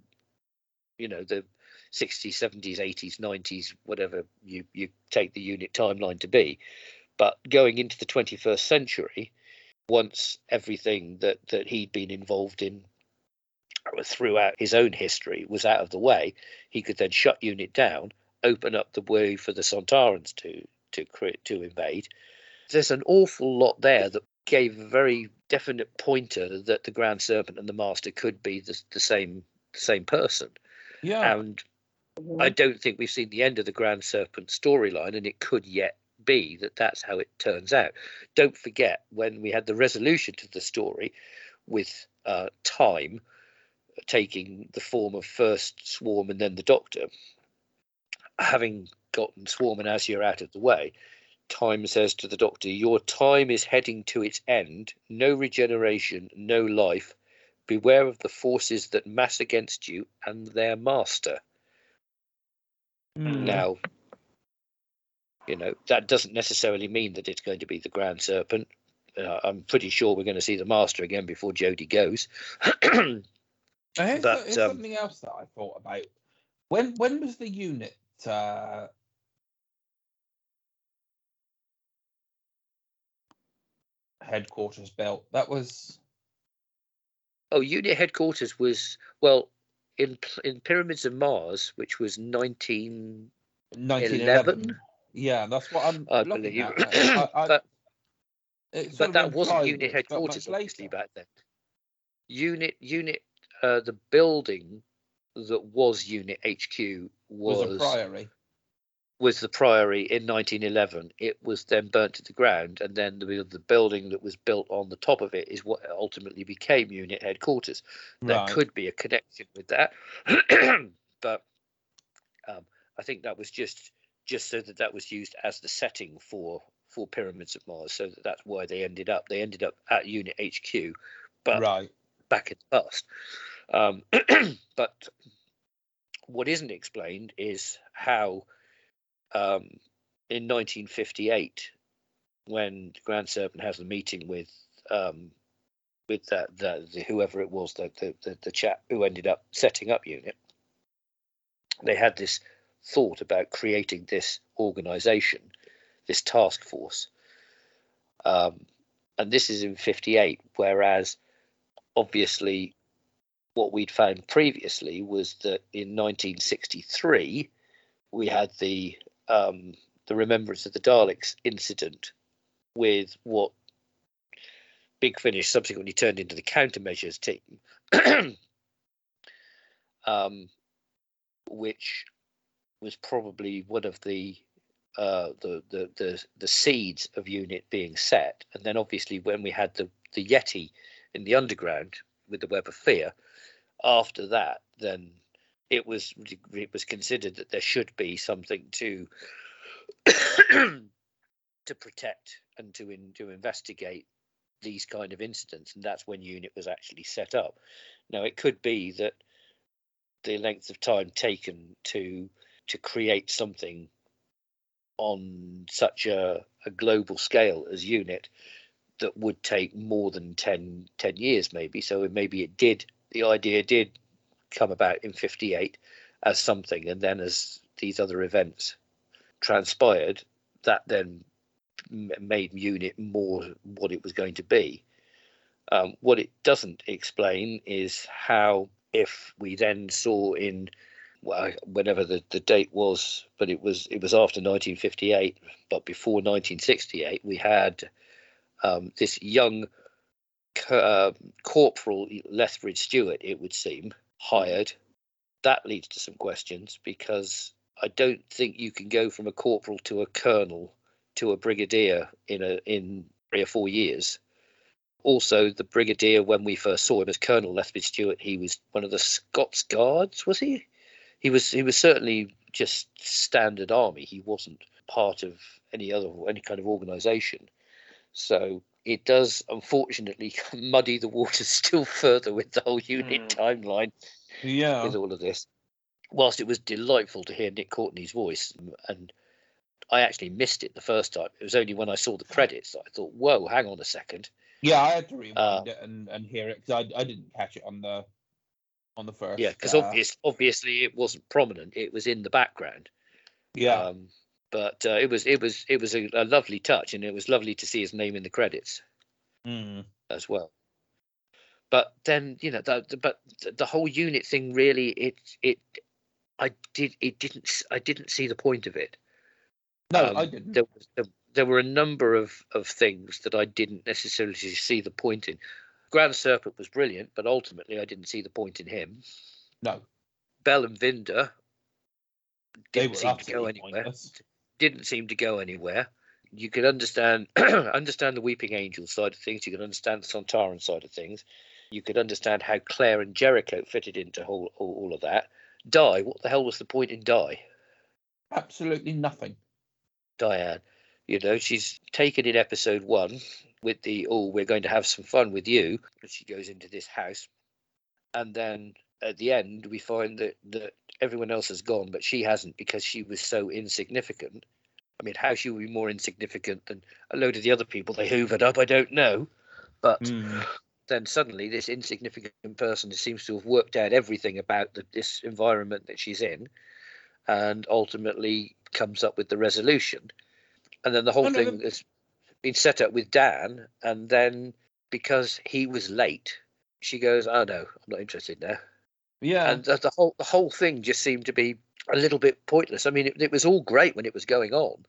you know the 60s 70s 80s 90s whatever you you take the unit timeline to be but going into the 21st century once everything that that he'd been involved in throughout his own history was out of the way he could then shut unit down open up the way for the Sontarans to to create to invade there's an awful lot there that gave a very definite pointer that the Grand Serpent and the Master could be the, the same the same person. Yeah. And I don't think we've seen the end of the Grand Serpent storyline, and it could yet be that that's how it turns out. Don't forget when we had the resolution to the story with uh, time taking the form of first Swarm and then the Doctor, having gotten Swarm and Azure out of the way, Time says to the Doctor, Your time is heading to its end. No regeneration, no life. Beware of the forces that mass against you and their master. Mm. Now, you know, that doesn't necessarily mean that it's going to be the Grand Serpent. Uh, I'm pretty sure we're going to see the Master again before Jodie goes. Here's, But, here's um, something else that I thought about. When when was the unit uh, headquarters built? That was oh, unit headquarters was, well, in in Pyramids of Mars, which was 19. 1911. 11? Yeah, that's what I'm I believe. at. I, I, but but that wasn't unit headquarters obviously back then. Unit unit uh, the building that was unit HQ was was a priory. was the priory in 1911. It was then burnt to the ground, and then the the building that was built on the top of it is what ultimately became unit headquarters. There Right. could be a connection with that, but um, I think that was just just so that that was used as the setting for for pyramids of Mars. So that that's why they ended up. They ended up at Unit HQ, but right. back in the past. Um, but what isn't explained is how, um, in 1958, when the Grand Serpent has the meeting with um, with that the, the whoever it was, the, the the the chap who ended up setting up Unit, they had this thought about creating this organization, this task force. Um, and this is in 58, whereas obviously what we'd found previously was that in 1963 we had the um, the remembrance of the Daleks incident with what Big Finish subsequently turned into the countermeasures team, um, which was probably one of the uh, the, the the the seeds of unit being set, and then obviously when we had the the Yeti in the underground with the web of fear, after that, then it was it was considered that there should be something to to protect and to in, to investigate these kind of incidents, and that's when unit was actually set up. Now it could be that the length of time taken to to create something on such a, a global scale as unit that would take more than 10, 10 years maybe. So maybe it did the idea did come about in 58 as something and then as these other events transpired that then made unit more what it was going to be. Um, what it doesn't explain is how if we then saw in well, whenever the, the date was, but it was it was after 1958, but before 1968, we had um, this young uh, corporal Lethbridge Stewart, it would seem, hired. That leads to some questions because I don't think you can go from a corporal to a colonel to a brigadier in a in three or four years. Also, the brigadier, when we first saw him as Colonel Lethbridge Stewart, he was one of the Scots Guards, was he? He was he was certainly just standard army. He wasn't part of any other any kind of organisation. So it does unfortunately muddy the waters still further with the whole unit Mm. timeline Yeah. with all of this. Whilst it was delightful to hear Nick Courtney's voice, and I actually missed it the first time. It was only when I saw the credits that I thought, "Whoa, hang on a second. Yeah, I had to rewind Uh, it and, and hear it because I, I didn't catch it on the on the first. Yeah, because uh, obvious, obviously it wasn't prominent. It was in the background. yeah, Um, but uh, it was it was it was a, a lovely touch, and it was lovely to see his name in the credits Mm. as well. But then you know, the, the, but the- whole unit thing really, it it, I did it didn't I didn't see the point of it. no, Um, I didn't. There, was, there, there were a number of, of things that I didn't necessarily see the point in. Grand Serpent was brilliant, but ultimately I didn't see the point in him. no, Bel and Vinder didn't seem to go anywhere. pointless. Didn't seem to go anywhere. You could understand understand the Weeping Angel side of things. You could understand the Sontaran side of things. You could understand how Claire and Jericho fitted into all, all, all of that. Die. What the hell was the point in Die? Absolutely nothing. Diane. You know, she's taken in episode one with the oh, we're going to have some fun with you. And she goes into this house, and then at the end we find that that everyone else has gone, but she hasn't because she was so insignificant. I mean, how she would be more insignificant than a load of the other people they hoovered up, I don't know. But Mm. then suddenly, this insignificant person seems to have worked out everything about the, this environment that she's in, and ultimately comes up with the resolution. And then the whole thing no. Been set up with Dan, and then because he was late, she goes, "Oh no, I'm not interested now." Yeah, and the, the whole the whole thing just seemed to be a little bit pointless. I mean, it, it was all great when it was going on,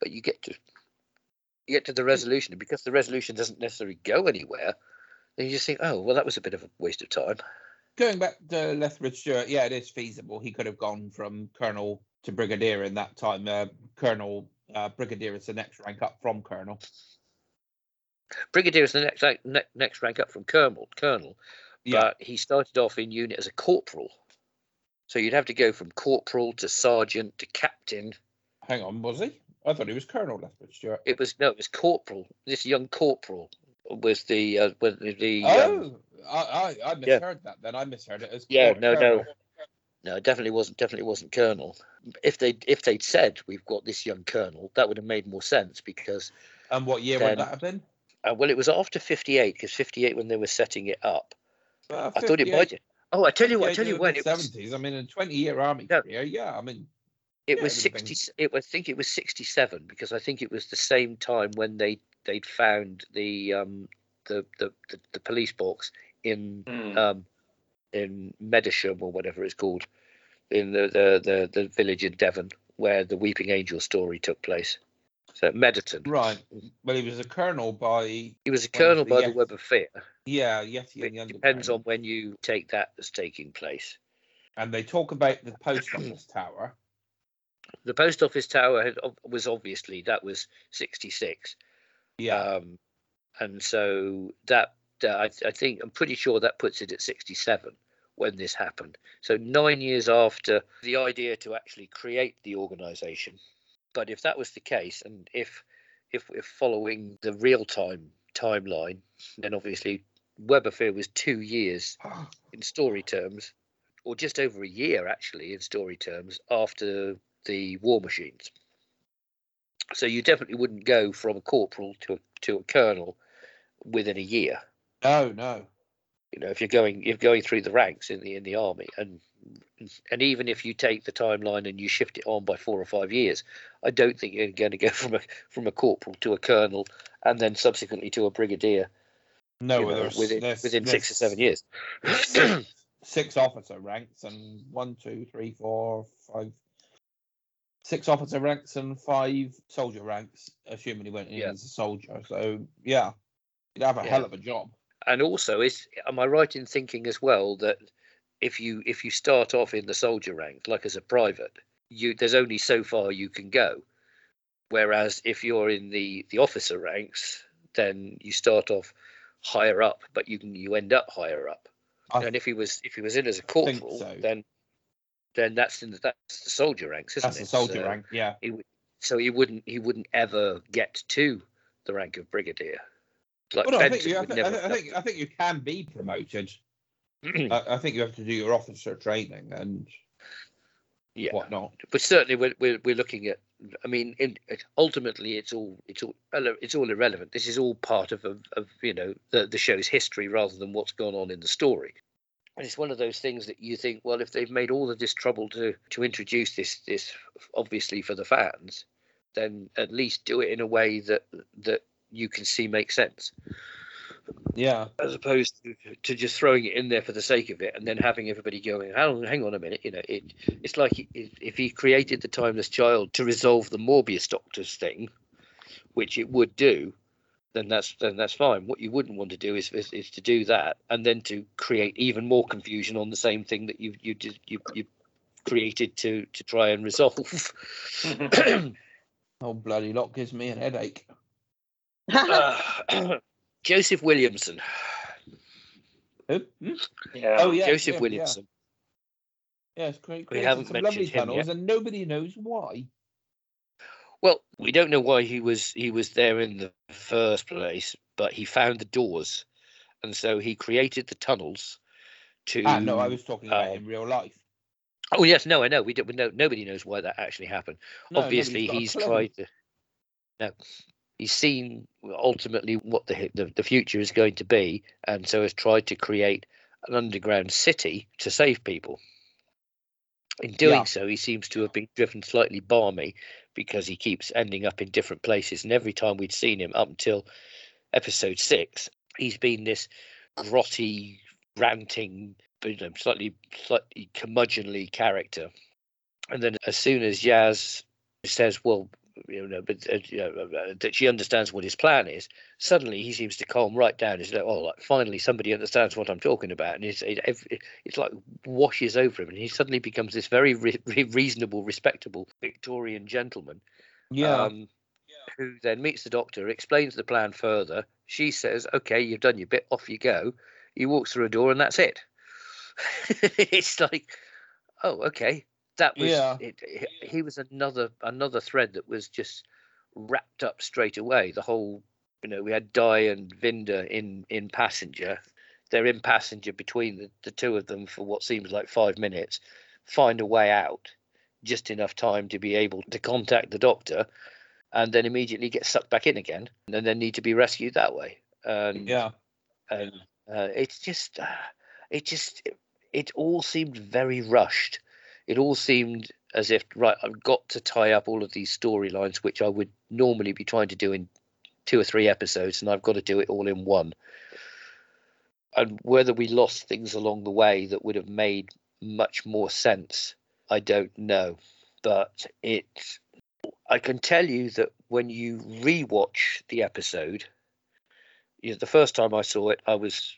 but you get to you get to the resolution, and because the resolution doesn't necessarily go anywhere, then you just think, oh, well, that was a bit of a waste of time. going back to Lethbridge Stewart, yeah, it is feasible. He could have gone from colonel to brigadier in that time. Uh, colonel, uh, brigadier is the next rank up from colonel. Brigadier is the next rank, ne- next rank up from colonel, colonel, Yeah, but he started off in unit as a corporal. So you'd have to go from corporal to sergeant to captain. hang on, was he? I thought he was colonel Lethbridge Stewart. It was no, it was corporal. This young corporal was the uh, was the, the um, Oh, I, I, I yeah. misheard that. Then I misheard it as Yeah, no, no. colonel. No, it definitely wasn't. Definitely wasn't Colonel. If they if they'd said we've got this young Colonel, that would have made more sense because And what year Then- would that have been? uh, well, it was after fifty eight because fifty eight when they were setting it up. Uh, I thought it might. Oh, I tell you what. I tell you when. Seventies. I mean, a twenty-year army No. career. Yeah, I mean, It yeah, was it would've been- sixty. It I think it was sixty seven because I think it was the same time when they they'd found the um the the the, the police box in Hmm. um in Medisham or whatever it's called in the, the the the village in Devon where the Weeping Angel story took place. So Medderton. right. Well, he was a colonel by He was a colonel the by the Web of Fear. yeah Yeti It and depends on when you take that as taking place. And they talk about the post office tower. The post office tower had, was obviously that was sixty six. Yeah, Um, and so that uh, I, I think I'm pretty sure that puts it at 67 when this happened. So nine years after the idea to actually create the organisation. But if that was the case, and if if we're following the real time timeline, then obviously Web of was two years in story terms, or just over a year actually in story terms after the War Machines. So you definitely wouldn't go from a corporal to a, to a colonel within a year. no, no. You know, if you're going if going through the ranks in the in the army, and and even if you take the timeline and you shift it on by four or five years, I don't think you're going to go from a from a corporal to a colonel and then subsequently to a brigadier No, you know, there's, within there's, within six or seven years. six, six officer ranks and one, two, three, four, five, six officer ranks and five soldier ranks, assuming he went in Yeah. as a soldier. So yeah, you'd have a Yeah. hell of a job. And also is am i right in thinking as well that if you if you start off in the soldier ranks like as a private you there's only so far you can go. Whereas if you're in the the officer ranks, then you start off higher up, but you can you end up higher up. I and if he was if he was in as a corporal, so. then then that's in the, that's the soldier ranks, isn't that's it? the soldier So rank. Yeah. He so he wouldn't he wouldn't ever get to the rank of brigadier. Like Well, no, I think you. I, think, I, think, I think you can be promoted. I, I think you have to do your officer training and yeah. whatnot. but certainly we're, we're, we're looking at i mean in, it, ultimately it's all it's all it's all irrelevant this is all part of, of, of you know the, the show's history rather than what's gone on in the story and it's one of those things that you think well if they've made all of this trouble to to introduce this this obviously for the fans then at least do it in a way that that you can see makes sense Yeah. as opposed to, to just throwing it in there for the sake of it and then having everybody going hang, hang on a minute you know it it's like if, if he created the timeless child to resolve the morbius doctors thing which it would do then that's then that's fine what you wouldn't want to do is, is, is to do that and then to create even more confusion on the same thing that you you did you, you created to to try and resolve Oh bloody lot gives me a headache. Uh, joseph williamson Who? Hmm? yeah. Oh yeah. joseph yeah, williamson Yeah, it's great. We haven't some lovely mentioned him tunnels, and nobody knows why. Well, we don't know why he was he was there in the first place, but he found the doors, and so he created the tunnels to. Ah, no, I was talking about um, in real life. Oh yes, no, I know. We don't. We know, nobody knows why that actually happened. No, Obviously, nobody's got a he's tried to. No, he's seen ultimately what the, the the future is going to be, and so has tried to create an underground city to save people. In doing Yeah. so, he seems to have been driven slightly balmy because he keeps ending up in different places. And every time we'd seen him up until episode six, he's been this grotty, ranting, but, you know, slightly, slightly curmudgeonly character. And then as soon as Yaz says, "Well," you know, but uh, you know, uh, that she understands what his plan is, suddenly he seems to calm right down. He's like, "Oh, like finally somebody understands what I'm talking about," and it's it, it, it's like washes over him, and he suddenly becomes this very re- re- reasonable, respectable Victorian gentleman Yeah. um, who then meets the doctor, explains the plan further. She says, "Okay, you've done your bit. Off you go." He walks through a door, and that's it. it's like, oh, okay, that was. Yeah. It, he- he was another another thread that was just wrapped up straight away. The whole, you know, we had Di and Vinder in in passenger. They're in passenger between the, the two of them for what seems like five minutes. Find a way out, just enough time to be able to contact the doctor and then immediately get sucked back in again and then need to be rescued that way and yeah. and uh, it's just uh, it just it, it all seemed very rushed it all seemed as if right i've got to tie up all of these storylines which i would normally be trying to do in two or three episodes and i've got to do it all in one. And whether we lost things along the way that would have made much more sense i don't know. But it I can tell you that when you rewatch the episode, you know, the first time I saw it, I was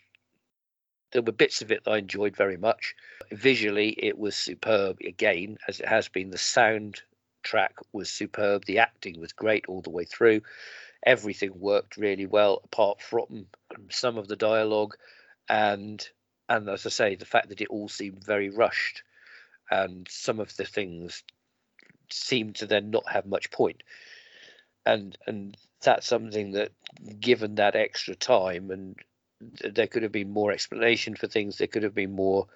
there were bits of it that I enjoyed very much. Visually, it was superb again, as it has been. The sound track was superb. The acting was great all the way through. Everything worked really well, apart from some of the dialogue, and and as I say, the fact that it all seemed very rushed, and some of the things seemed to then not have much point. and and that's something that given that extra time and there could have been more explanation for things. There could have been more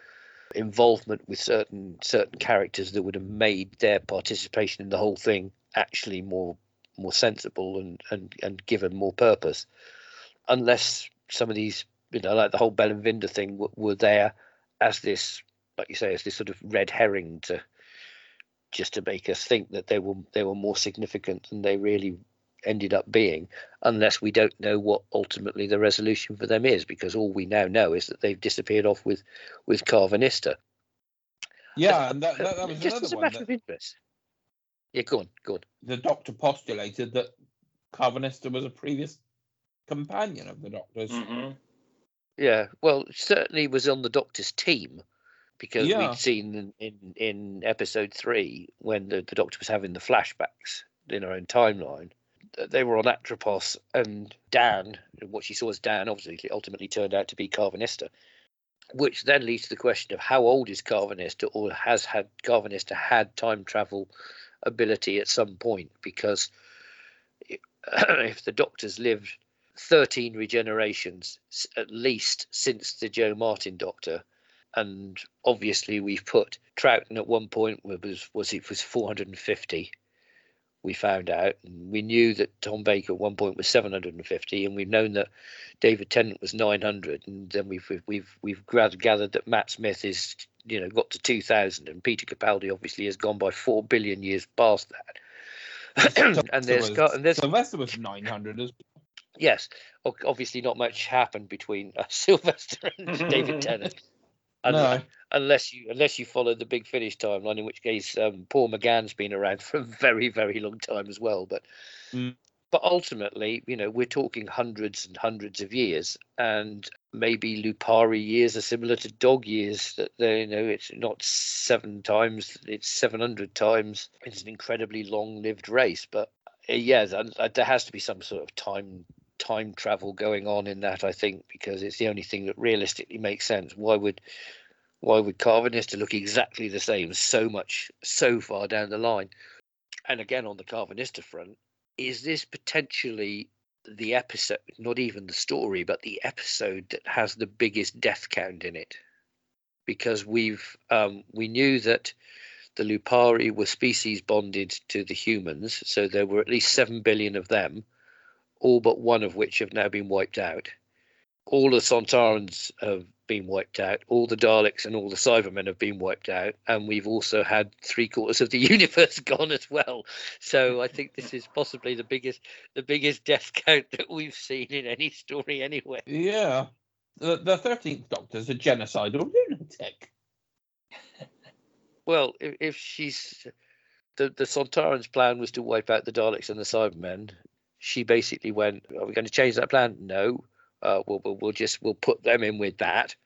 involvement with certain certain characters that would have made their participation in the whole thing actually more more sensible and and and given more purpose. Unless some of these you know like the whole Bel and Vinder thing w- were there as this like you say as this sort of red herring to just to make us think that they were they were more significant than they really ended up being unless we don't know what ultimately the resolution for them is because all we now know is that they've disappeared off with with Karvanista Yeah, and that, that, that was just as a one matter that of interest yeah go on go on the doctor postulated that Karvanista was a previous companion of the doctor's. hmm yeah well certainly was on the doctor's team because Yeah. we'd seen in, in in episode three when the, the doctor was having the flashbacks in our own timeline that they were on Atropos and Dan, what she saw as Dan, obviously ultimately turned out to be Karvanista, which then leads to the question of how old is Karvanista or has had Karvanista had time travel ability at some point? Because if the doctor's lived 13 regenerations at least since the Jo Martin doctor and obviously we've put Troughton at one point was was it was 450 we found out and we knew that Tom Baker at one point was 750 and we've known that David Tennant was 900 and then we've we've we've, we've gathered that Matt Smith is you know got to 2000 and Peter Capaldi obviously has gone by 4 billion years past that. And there's Sylvester got was- and there's Sylvester was 900 as yes obviously not much happened between uh, Sylvester and David Tennant Un- No. unless you unless you follow the big finish timeline in which case um, Paul McGann's been around for a very very long time as well but Mm. but ultimately you know we're talking hundreds and hundreds of years and maybe Lupari years are similar to dog years that they you know it's not seven times it's 700 times it's an incredibly long lived race but uh, yeah th- th- there has to be some sort of time time travel going on in that i think because it's the only thing that realistically makes sense. Why would why would Karvanista look exactly the same so much so far down the line? And again on the Karvanista front is this potentially the episode not even the story but the episode that has the biggest death count in it? Because we've um, we knew that the Lupari were species bonded to the humans, so there were at least seven billion of them, all but one of which have now been wiped out. All the Sontarans have been wiped out, all the Daleks and all the Cybermen have been wiped out, and we've also had three quarters of the universe gone as well. So I think this is possibly the biggest the biggest death count that we've seen in any story anywhere. Yeah. The, the 13th Doctor's a genocidal lunatic. Well, if, if she's the the Sontaran's plan was to wipe out the Daleks and the Cybermen, she basically went, "Are we going to change that plan? No. Uh, we'll, we'll we'll just we'll put them in with that."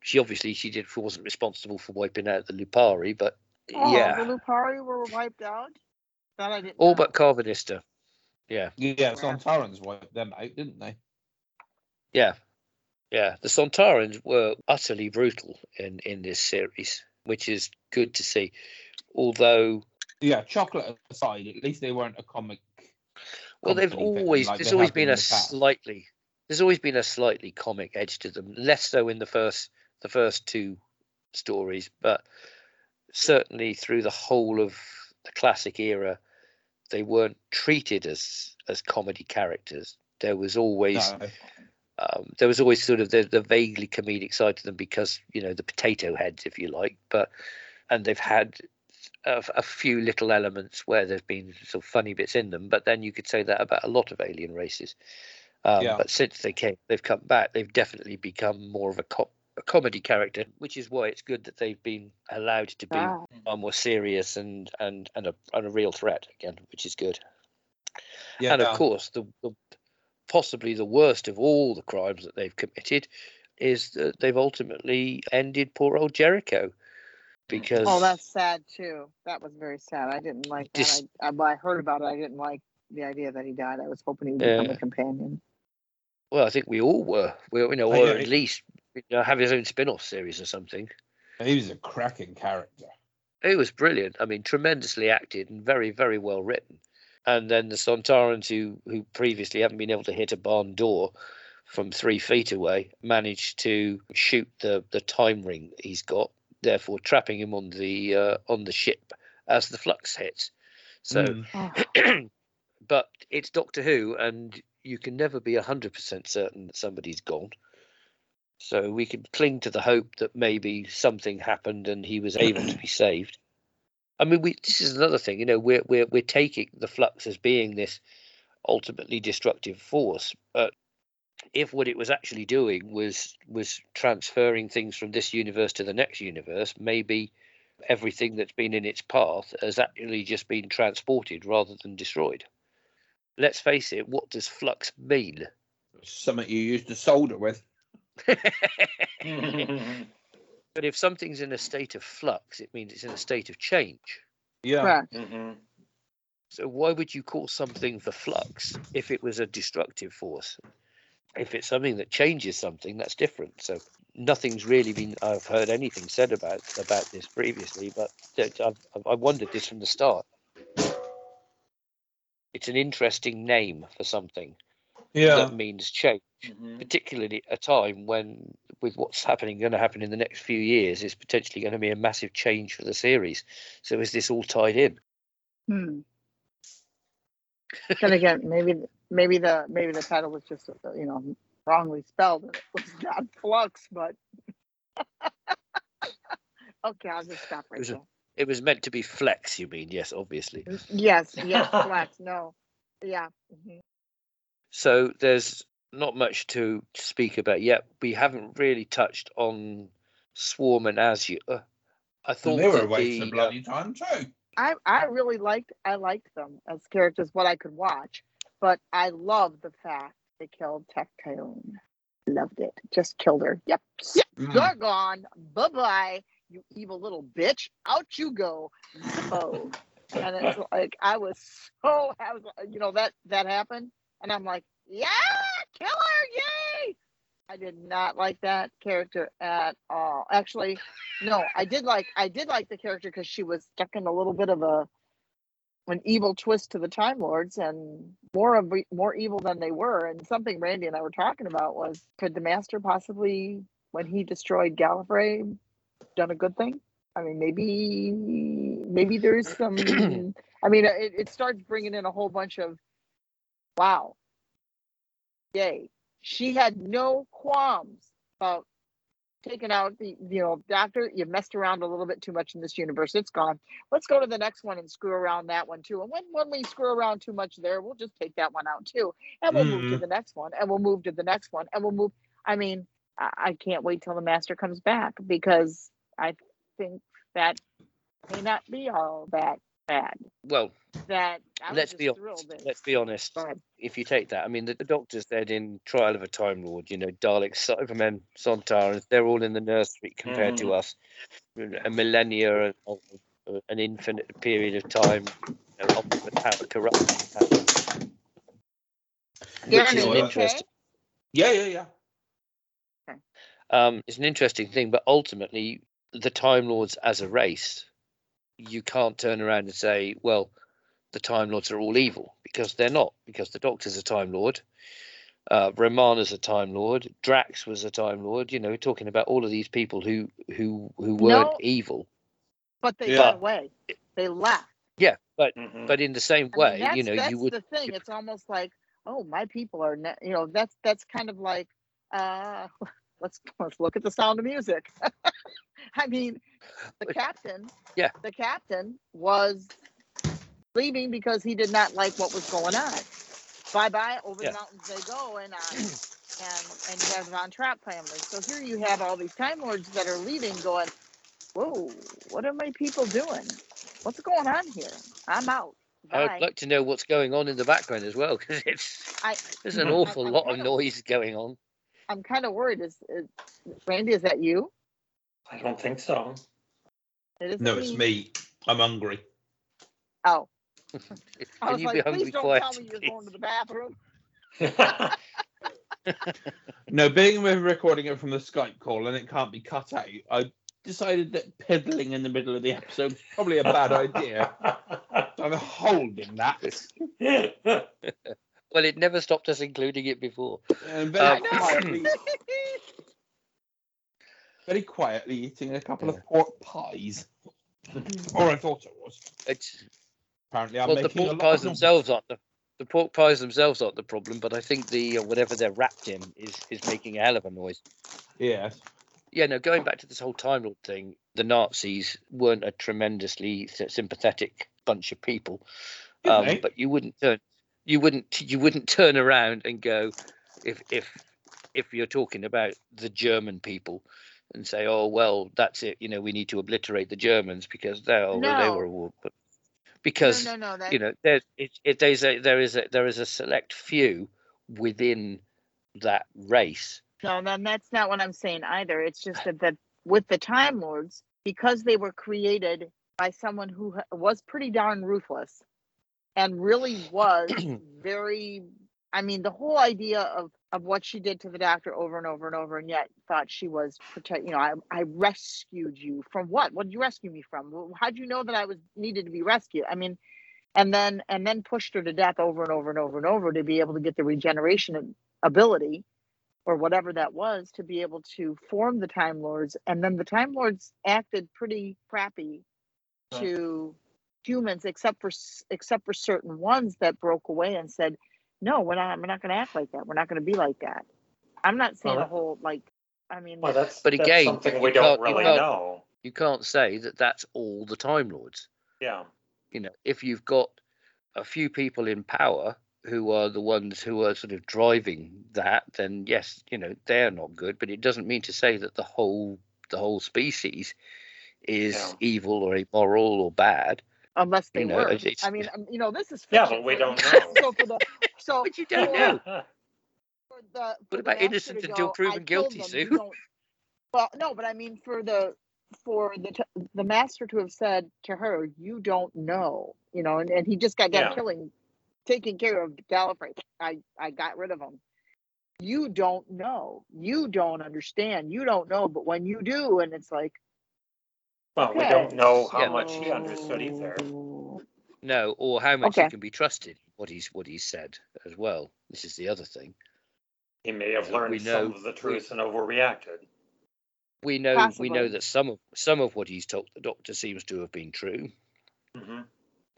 She obviously she did wasn't responsible for wiping out the Lupari, but Oh, yeah, the Lupari were wiped out. That I didn't. all know. but Karvanista. Yeah, Yeah, Sontarans wiped them out, didn't they? yeah, yeah. The Sontarans were utterly brutal in in this series, which is good to see. Although Yeah, chocolate aside, at least they weren't a comic. Well, they've always like there's always been a the slightly there's always been a slightly comic edge to them. Less so in the first the first two stories, but certainly through the whole of the classic era, they weren't treated as as comedy characters. There was always No. um, there was always sort of the, the vaguely comedic side to them because you know the potato heads, if you like. But and they've had a, a few little elements where there's been sort of funny bits in them. But then you could say that about a lot of alien races. Um, Yeah. But since they came, they've come back. They've definitely become more of a, co- a comedy character, which is why it's good that they've been allowed to be Ah, more serious and and and a and a real threat again, which is good. Yeah, And of course, the, the possibly the worst of all the crimes that they've committed is that they've ultimately ended poor old Jericho. Because Oh, that's sad too. That was very sad. I didn't like that. I, I, I heard about it, I didn't like the idea that he died. I was hoping he would become Yeah. a companion. well, I think we all were. We, you know, or at least you know, have his own spin-off series or something. he was a cracking character. he was brilliant. I mean, tremendously acted and very, very well written. And then the Sontarans, who who previously haven't been able to hit a barn door from three feet away, managed to shoot the the time ring he's got, therefore trapping him on the uh, on the ship as the flux hits. So, Mm. But it's Doctor Who, and you can never be hundred percent certain that somebody's gone. So we can cling to the hope that maybe something happened and he was able to be saved. I mean, we this is another thing, you know, we're we're we're taking the flux as being this ultimately destructive force, but if what it was actually doing was was transferring things from this universe to the next universe, maybe everything that's been in its path has actually just been transported rather than destroyed. Let's face it, what does flux mean? Something you used to solder with. But if something's in a state of flux, it means it's in a state of change. Yeah. Correct. hmm So why would you call something the flux if it was a destructive force? If it's something that changes something, that's different. So nothing's really been. I've heard anything said about about this previously, but I've I've- wondered this from the start. It's an interesting name for something Yeah. that means change, hmm particularly at a time when, with what's happening, going to happen in the next few years, is potentially going to be a massive change for the series. So is this all tied in? Hmm. Then again, maybe maybe the maybe the title was just uh, you know wrongly spelled. and It was not flux, but okay, I'll just stop right was there. It was meant to be flex, you mean? Yes, obviously. Yes, yes, flex. No, yeah. mhm. So there's not much to speak about yet. We haven't really touched on Swarm and Azure. I thought And they were that a waste the, of uh, bloody time too. I I really liked I liked them as characters, what I could watch, but I love the fact they killed Tecteun. Loved it. Just killed her. Yep. Yep. Mm. You're gone. Bye bye. You evil little bitch. Out you go. Oh. And it's like I was so I was you know that that happened and I'm like, yeah, kill her, yay! I did not like that character at all. Actually, no, I did like I did like the character because she was stuck in a little bit of a an evil twist to the Time Lords and more of more evil than they were. And something Randy and I were talking about was could the Master possibly, when he destroyed Gallifrey, done a good thing? I mean, maybe maybe there's some. I mean, it, it starts bringing in a whole bunch of, wow, yay. She had no qualms about taking out the you know doctor you messed around a little bit too much in this universe it's gone. Let's go to the next one and screw around that one too. And when when we screw around too much there we'll just take that one out too. And we'll move to Mhm. the next one and we'll move to the next one and we'll move i mean i, I can't wait till the master comes back because i think that may not be all that bad well, that I let's be honest. Let's be honest. If you take that, I mean, the, the Doctor said in Trial of a Time Lord, you know, Daleks, Cybermen, Sontarans, they're all in the nursery compared to us. A millennia, and of- of an infinite period of time, you know, of the power corruption. Darren, Which is an you interesting. Yeah, yeah, yeah. um, it's an interesting thing, but ultimately, the Time Lords as a race, you can't turn around and say, well, the Time Lords are all evil because they're not. Because the Doctor's a Time Lord, uh, Romana's a Time Lord, Drax was a Time Lord. You know, we're talking about all of these people who who who weren't No. evil. but they Yeah. went away they left Yeah, but hmm but in the same I mean, way, you know, that's you would the thing. It's almost like, oh, my people are, ne-, you know, that's that's kind of like, uh, let's let's look at the Sound of Music. I mean, the captain, Yeah. the captain was leaving because he did not like what was going on. Bye bye, over Yeah. the mountains they go, and uh, and and you have the Von Trapp family. So here you have all these Time Lords that are leaving, going, whoa, what are my people doing? What's going on here? I'm out. Bye. I'd like to know what's going on in the background as well because it's I- there's an I- awful I'm lot kinda- noise going on. I'm kind of worried. Is, is Randy? Is that you? I don't think so. It is No, it's me. I'm hungry. Oh, I Can was you like, be please hungry don't quiet? tell me you're going to the bathroom. No, being we're recording it from the Skype call and it can't be cut out, I decided that peddling in the middle of the episode is probably a bad idea. I'm holding that. Well, it never stopped us including it before. And very Um, quietly, very quietly eating a couple of pork pies. or I thought it was. It's, Apparently, I'm well, the making a pork lot of pies themselves aren't the the pork pies themselves aren't the problem, but I think the uh, whatever they're wrapped in is is making a hell of a noise. Yes. Yeah, no, going back to this whole Time Lord thing, the Nazis weren't a tremendously sympathetic bunch of people, um, but you wouldn't turn you wouldn't you wouldn't turn around and go if if if you're talking about the German people and say, oh well, that's it, you know, we need to obliterate the Germans because they oh, well, they were a war, but because no, no, no. That, you know there it, it there's a there is a there is a select few within that race no, then that's not what I'm saying either. It's just that that with the Time Lords because they were created by someone who was pretty darn ruthless and really was very I mean the whole idea of of what she did to the doctor over and over and over and yet thought she was protect you know I I rescued you. From what? What did you rescue me from? How'd you know that I was needed to be rescued? I mean and then and then pushed her to death over and over and over and over to be able to get the regeneration ability or whatever that was to be able to form the time lords. And then the time lords acted pretty crappy to humans except for except for certain ones that broke away and said no we're not we're not going to act like that we're not going to be like that i'm not saying Well, a whole like i mean Well, that's, But that's again, something we don't can't- you really know. You can't say that that's all the Time Lords. Yeah. You know, if you've got a few people in power who are the ones who are sort of driving that, then yes, you know, they're not good. But it doesn't mean to say that the whole the whole species is Yeah. evil or immoral or bad. Unless they you know, were it's- it's- i mean um, you know this is Yeah, but we for- don't know. so for the so But you don't for- know. for the for the about master innocent until go, proven guilty, them," Sue? Well, no, but I mean for the for the the master to have said to her, "You don't know," you know, and, and he just got done Yeah. killing, taking care of Gallifrey. I I got rid of him. You don't know. You don't understand. You don't know. But when you do, and it's like, Well, we don't know how Yeah. much he understood either. No, or how much Okay. he can be trusted. What he's what he's said as well. This is the other thing. He may have We learned know- some of the we- truth and overreacted. We know we know Possibly. that some of some of what he's told the doctor seems to have been true. hmm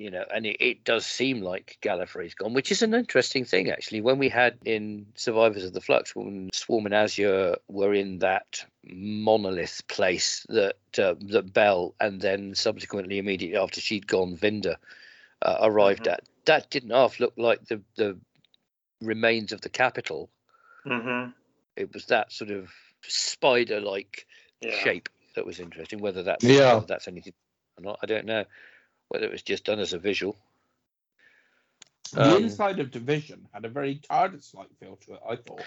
you know, and it, it does seem like Gallifrey's gone, which is an interesting thing actually. When we had in Survivors of the Flux, when Swarm and Azure were in that monolith place that uh, that Bel and then subsequently immediately after she'd gone, Vinder uh, arrived Mhm. at, that didn't half look like the the remains of the capital. hmm It was that sort of spider-like Yeah. shape that was interesting. Whether that's Yeah. whether that's anything or not, I don't know. Whether it was just done as a visual. The Um, inside of Division had a very TARDIS-like feel to it. I thought.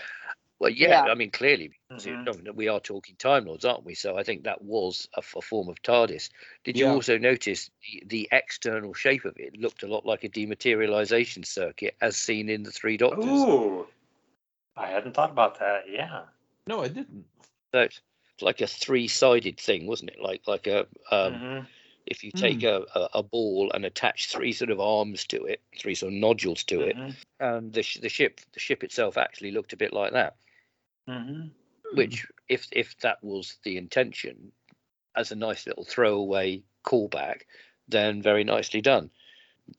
Well, yeah, Yeah. I mean, clearly, because you Mhm. we are talking Time Lords, aren't we? So I think that was a form of TARDIS. Did you Yeah. also notice the, the external shape of it looked a lot like a dematerialization circuit as seen in the Three Doctors? Ooh. I hadn't thought about that. Yeah. No, I didn't. So it's like a three-sided thing, wasn't it? Like like a um, Mhm. If you take a, a, a ball and attach three sort of arms to it, three sort of nodules to it, Mhm. and the sh- the ship the ship itself actually looked a bit like that. Mhm. which if if that was the intention as a nice little throwaway callback then very nicely done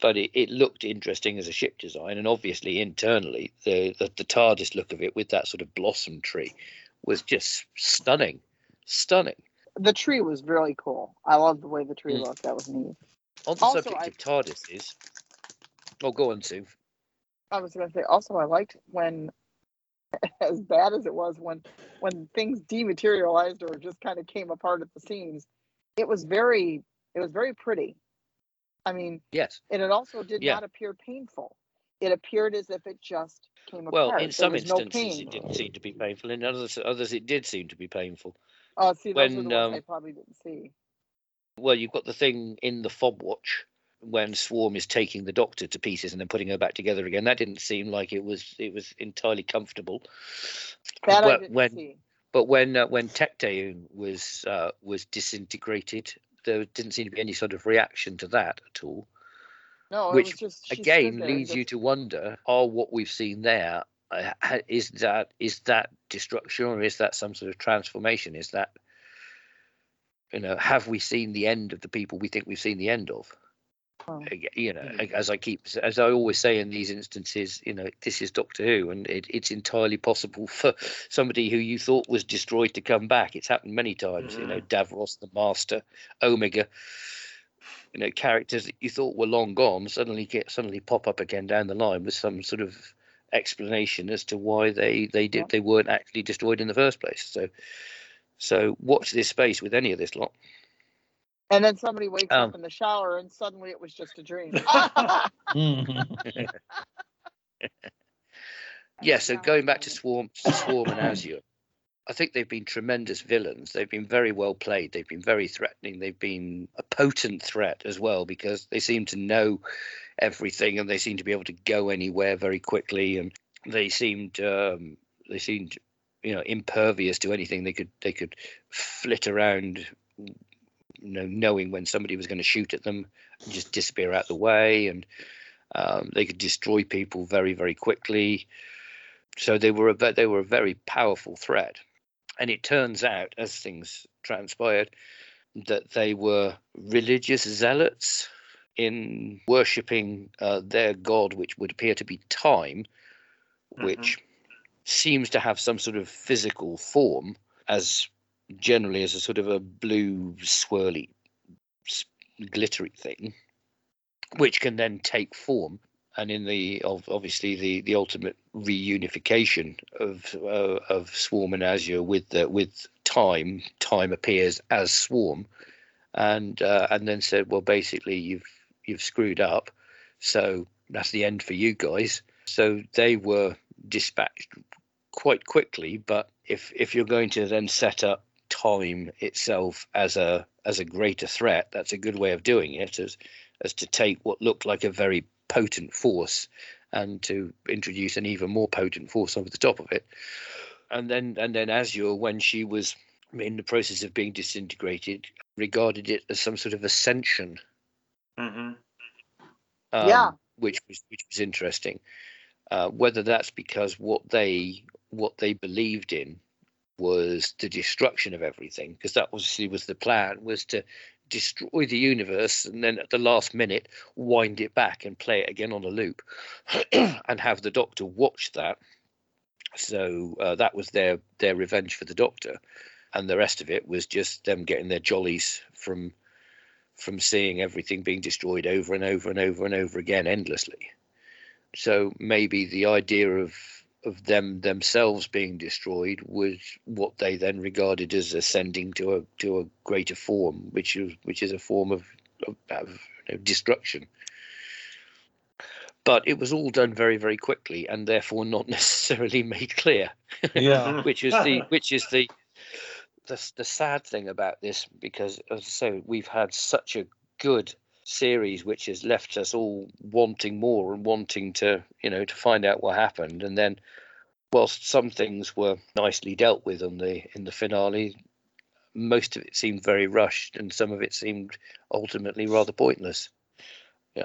but it, it looked interesting as a ship design and obviously internally the, the the tardis look of it with that sort of blossom tree was just stunning stunning the tree was really cool. I love the way the tree Mm. looked. That was neat. on the Also, subject I- of tardises oh go on sue I was going to say also I liked when as bad as it was when when things dematerialized or just kind of came apart at the seams it was very it was very pretty I mean yes and it also did Yeah. not appear painful it appeared as if it just came well apart Well, in some was no instances it didn't seem to be painful in others others it did seem to be painful oh see when, the ones I um, probably didn't see well, you've got the thing in the fob watch when Swarm is taking the Doctor to pieces and then putting her back together again. That didn't seem like it was it was entirely comfortable. that I But didn't when see but when uh, when Tecteun was uh, was disintegrated, there didn't seem to be any sort of reaction to that at all. no it which, was just Again, leads you to wonder: Are what we've seen there Uh, is that is that destruction or is that some sort of transformation? Is that you know have we seen the end of the people we think we've seen the end of? Oh. You know as i keep as i always say in these instances you know this is doctor who and it, it's entirely possible for somebody who you thought was destroyed to come back it's happened many times you know mm. davros the master omega you know characters that you thought were long gone suddenly get suddenly pop up again down the line with some sort of explanation as to why they they did they weren't actually destroyed in the first place so so watch this space with any of this lot and then somebody wakes Um, up in the shower and suddenly it was just a dream yeah so going back to swarm swarm and azure I think they've been tremendous villains. They've been very well played. They've been very threatening. They've been a potent threat as well because they seem to know everything and they seem to be able to go anywhere very quickly and they seemed um, they seemed you know impervious to anything. They could they could flit around, you know, knowing when somebody was going to shoot at them, just disappear out the way, and um, they could destroy people very very quickly. So they were a they were a very powerful threat. And it turns out, as things transpired, that they were religious zealots in worshipping uh, their god, which would appear to be time, which seems to have some sort of physical form, as generally as a sort of a blue, swirly, glittery thing, which can then take form. And in the obviously the the ultimate reunification of uh, of Swarm and Azure with the with time, time appears as Swarm, and uh, and then said, well, basically you've you've screwed up, so that's the end for you guys. So they were dispatched quite quickly. But if if you're going to then set up time itself as a as a greater threat, that's a good way of doing it. As as to take what looked like a very potent force and to introduce an even more potent force over the top of it. And then and then Azure, when she was in the process of being disintegrated, regarded it as some sort of ascension. Hmm Um, Yeah. which was which was interesting. Uh, whether that's because what they what they believed in was the destruction of everything, because that obviously was the plan, was to destroy the universe and then at the last minute wind it back and play it again on a loop, and have the Doctor watch that. So uh, that was their their revenge for the Doctor, and the rest of it was just them getting their jollies from from seeing everything being destroyed over and over and over and over again endlessly. So maybe the idea of of them themselves being destroyed was what they then regarded as ascending to a to a greater form, which is which is a form of, of, of you know, destruction. But it was all done very very quickly, and therefore not necessarily made clear Yeah. which is the which is the the, the sad thing about this because as I say we've had such a good series which has left us all wanting more and wanting to you know to find out what happened. And then whilst some things were nicely dealt with on the in the finale most of it seemed very rushed and some of it seemed ultimately rather pointless.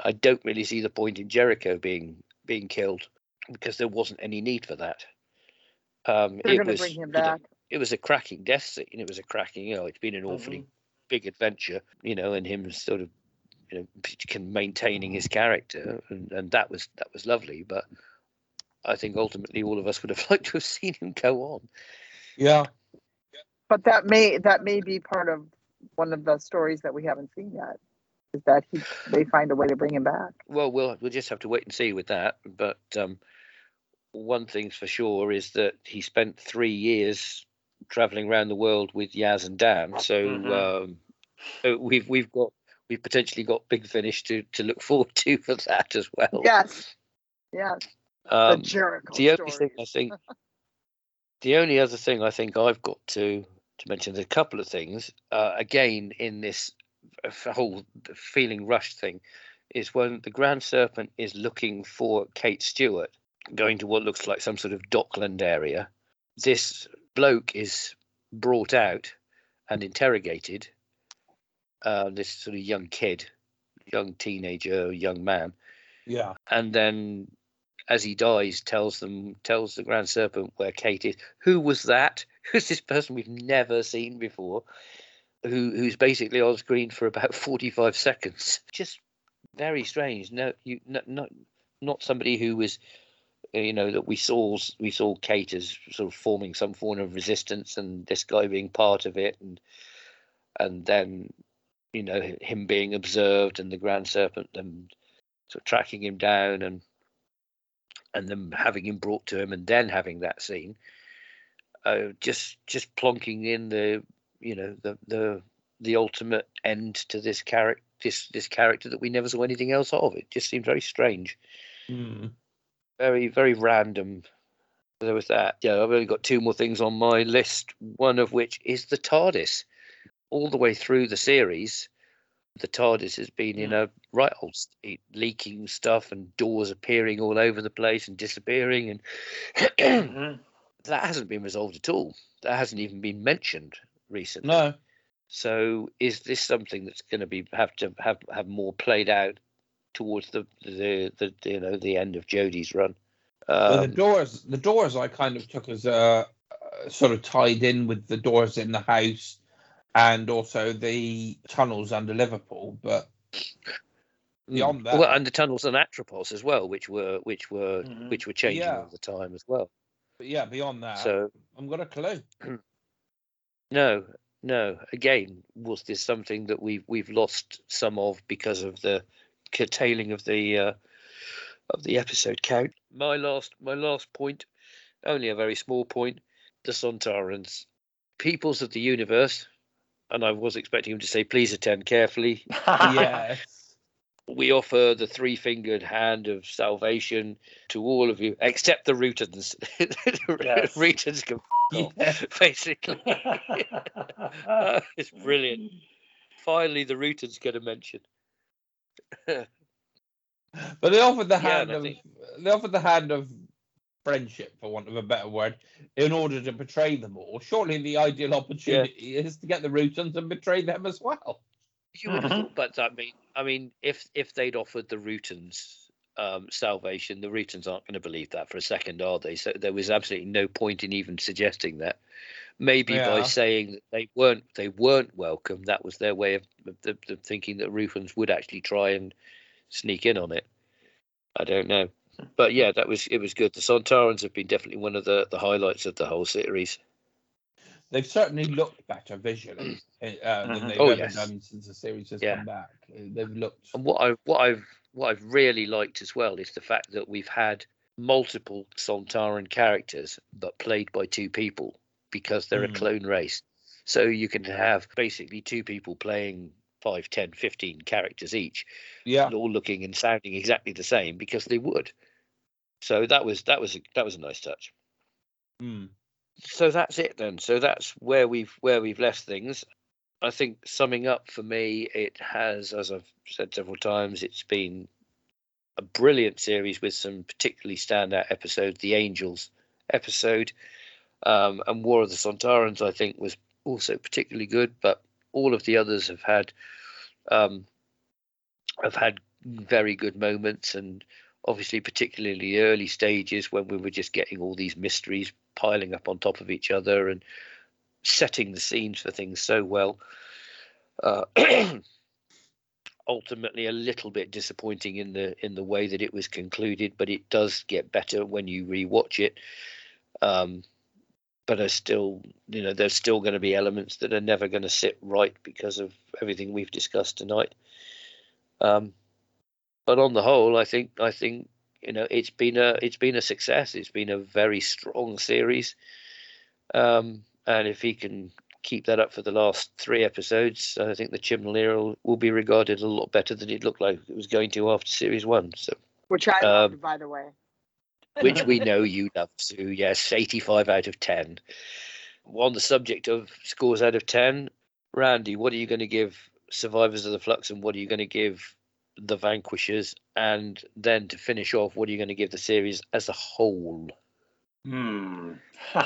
I don't really see the point in Jericho being being killed because there wasn't any need for that. Um, They're it going to was bring him you know, back. It was a cracking death scene. It was a cracking, you know, it's been an awfully big adventure, you know, and him sort of, you know, can maintaining his character, and, and that was that was lovely. But I think ultimately all of us would have liked to have seen him go on. Yeah. But that may that may be part of one of the stories that we haven't seen yet. Is that he they find a way to bring him back. Well, we'll we'll just have to wait and see with that. But um, one thing's for sure is that he spent three years traveling around the world with Yaz and Dan. So Mhm. um, so we've we've got we've potentially got Big Finish to to look forward to for that as well. Yes. Yes. Um, the Jericho the only thing I think, the only other thing I think I've got to to mention, there's a couple of things. Uh, again, in this whole feeling rushed thing, is when the Grand Serpent is looking for Kate Stewart, going to what looks like some sort of dockland area. This bloke is brought out and interrogated. Uh, this sort of young kid, young teenager, young man. Yeah. and then as he dies tells them tells the grand serpent where kate is. Who was that? Who's this person we've never seen before? Who who's basically on screen for about 45 seconds. Just very strange. No you not not, not somebody who was you know that we saw we saw kate as sort of forming some form of resistance and this guy being part of it and and then you know him being observed and the grand serpent them sort of tracking him down and and then having him brought to him and then having that scene uh, just just plonking in the you know the the the ultimate end to this character this this character that we never saw anything else of it just seemed very strange Mm. Very very random there was that. Yeah, I've only got two more things on my list. One of which is the TARDIS. All the way through the series, the TARDIS has been in a right old state, leaking stuff and doors appearing all over the place and disappearing, and Mhm. that hasn't been resolved at all. That hasn't even been mentioned recently. No. So, is this something that's going to be have to have have more played out towards the the, the you know the end of Jodie's run? Well, the Um, doors, the doors, I kind of took as uh, uh, sort of tied in with the doors in the house, and also the tunnels under Liverpool. But beyond that, well, and the tunnels and Atropos as well, which were which were Mhm. which were changing Yeah. all the time as well. but yeah, beyond that, So I'm got a clue. no, no. Again, was this something that we've we've lost some of because of the curtailing of the uh, of the episode count? My last my last point, only a very small point. The Sontarans, peoples of the universe, and I was expecting him to say, "Please attend carefully." yes. we offer the three fingered hand of salvation to all of you, except the Rutans. Yes. Rutans can f- off, Yeah. basically. it's brilliant. Finally, the Rutans get a mention. But they offered the hand and I of think- they offered the hand of friendship, for want of a better word, in order to betray them all. Surely the ideal opportunity is to get the Rutans and betray them as well. You would have Mhm. thought, but I mean, I mean, if if they'd offered the Rutans um, salvation, the Rutans aren't going to believe that for a second, are they? So there was absolutely no point in even suggesting that. Maybe by saying that they weren't they weren't welcome, that was their way of, of, the, the thinking that Rutans would actually try and sneak in on it. I don't know, but yeah, that was it was good. The Sontarans have been definitely one of the the highlights of the whole series. They've certainly looked better visually uh, than Mhm. they've Oh, ever yes. done since the series has Yeah. come back. Uh, They've looked. And what I what I've what I've really liked as well is the fact that we've had multiple Sontaran characters, but played by two people because they're Mm. a clone race. So you can have basically two people playing 5, 10, 15 characters each, Yeah. all looking and sounding exactly the same because they would. So that was that was a, that was a nice touch. Mm. So that's it then. So that's where we've where we've left things. I think summing up for me, it has, as I've said several times, it's been a brilliant series with some particularly standout episodes. The Angels episode um, and War of the Sontarans, I think, was also particularly good. But all of the others have had um, have had very good moments, and obviously, particularly early stages when we were just getting all these mysteries piling up on top of each other and setting the scenes for things so well. Uh, ultimately, a little bit disappointing in the in the way that it was concluded, but it does get better when you rewatch it. Um, but I still, you know, there's still going to be elements that are never going to sit right because of everything we've discussed tonight. Um, but on the whole, I think I think you know it's been a it's been a success. It's been a very strong series, um, and if he can keep that up for the last three episodes, I think the Chibnall era will, will be regarded a lot better than it looked like it was going to after series one. So, which I Um, loved, by the way. Which we know you love, Sue. Yes, eighty-five out of ten. On the subject of scores out of ten, Randy, what are you going to give Survivors of the Flux, and what are you going to give the Vanquishers? And then to finish off, what are you going to give the series as a whole? Hmm.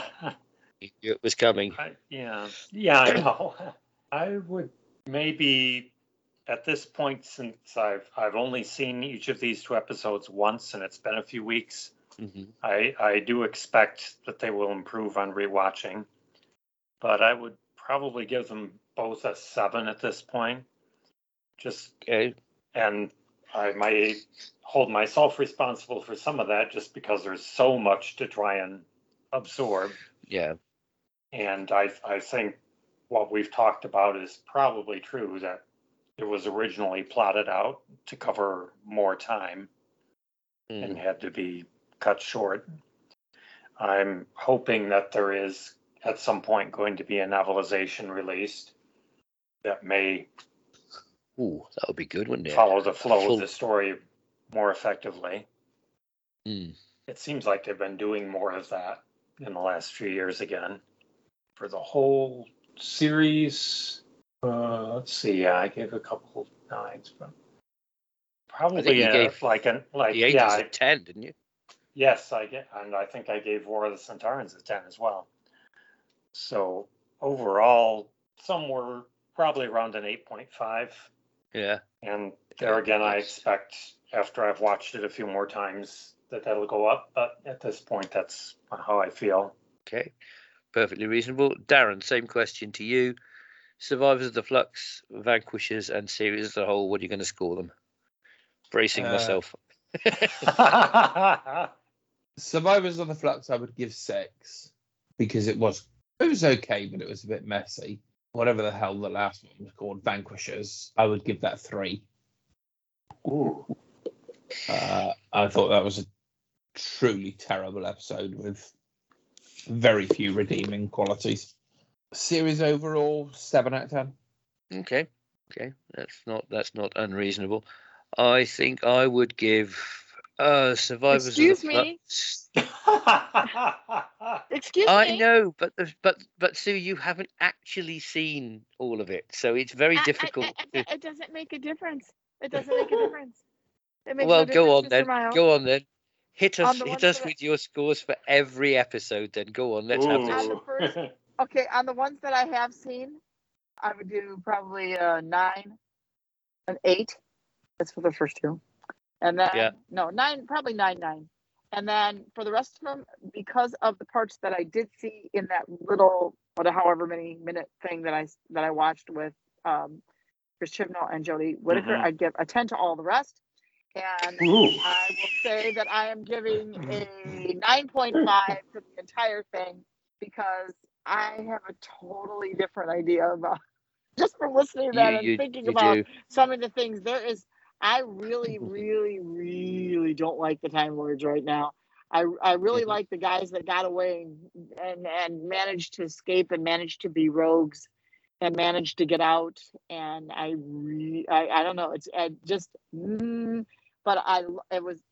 It was coming. I, yeah, yeah, I know. I would maybe at this point, since I've I've only seen each of these two episodes once, and it's been a few weeks, Mhm. I I do expect that they will improve on rewatching, but I would probably give them both a seven at this point. Just Okay. and I might hold myself responsible for some of that just because there's so much to try and absorb. Yeah. And I, I think what we've talked about is probably true that it was originally plotted out to cover more time and Mm. had to be cut short. I'm hoping that there is at some point going to be a novelization released that may Ooh, that would be good, wouldn't it? follow the flow Full- of the story more effectively. Mm. it seems like they've been doing more of that in the last few years again. For the whole series, uh, let's see. Yeah, I gave a couple nines, but probably you uh, gave like an like yeah, I- ten, didn't you? Yes, I get, and I think I gave War of the Sontarans a ten as well. So overall, somewhere probably around an eight point five. Yeah. And there again, I expect after I've watched it a few more times that that'll go up. But at this point, that's how I feel. Okay. Perfectly reasonable. Darren, same question to you. Survivors of the Flux, Vanquishers, and series as a whole, what are you going to score them? Bracing Uh, myself. Survivors of the Flux, I would give six because it was it was okay, but it was a bit messy. Whatever the hell the last one was called, Vanquishers, I would give that three. Ooh. Uh, I thought that was a truly terrible episode with very few redeeming qualities. Series overall, seven out of ten. Okay. Okay. That's not that's not unreasonable. I think I would give uh Survivors Excuse of the me? Flux. Excuse I me. know, but the, but but Sue, you haven't actually seen all of it, so it's very I- I- difficult. I- to... It doesn't make a difference. It doesn't make a difference. It makes Well, no go on difference, then. Miles. Go on then. Hit us, the hit us that I- with your scores for every episode. Then go on. Let's have On this. the first- Okay, on the ones that I have seen, I would do probably a nine, an eight. That's for the first two, and then Yeah. no nine, probably nine nine, and then for the rest of them, because of the parts that I did see in that little, what however many minute thing that I that I watched with um, Chris Chibnall and Jodie Whittaker, Mhm. I'd give a ten to all the rest, and Ooh. I will say that I am giving a 9.5 to the entire thing because I have a totally different idea about just from listening to that You, and you, thinking you about do. some of the things. There is, I really, really, really don't like the Time Lords right now. I, I really Mhm. like the guys that got away and, and and managed to escape and managed to be rogues and managed to get out. And I re, I, I don't know. It's I just, mm, but I it was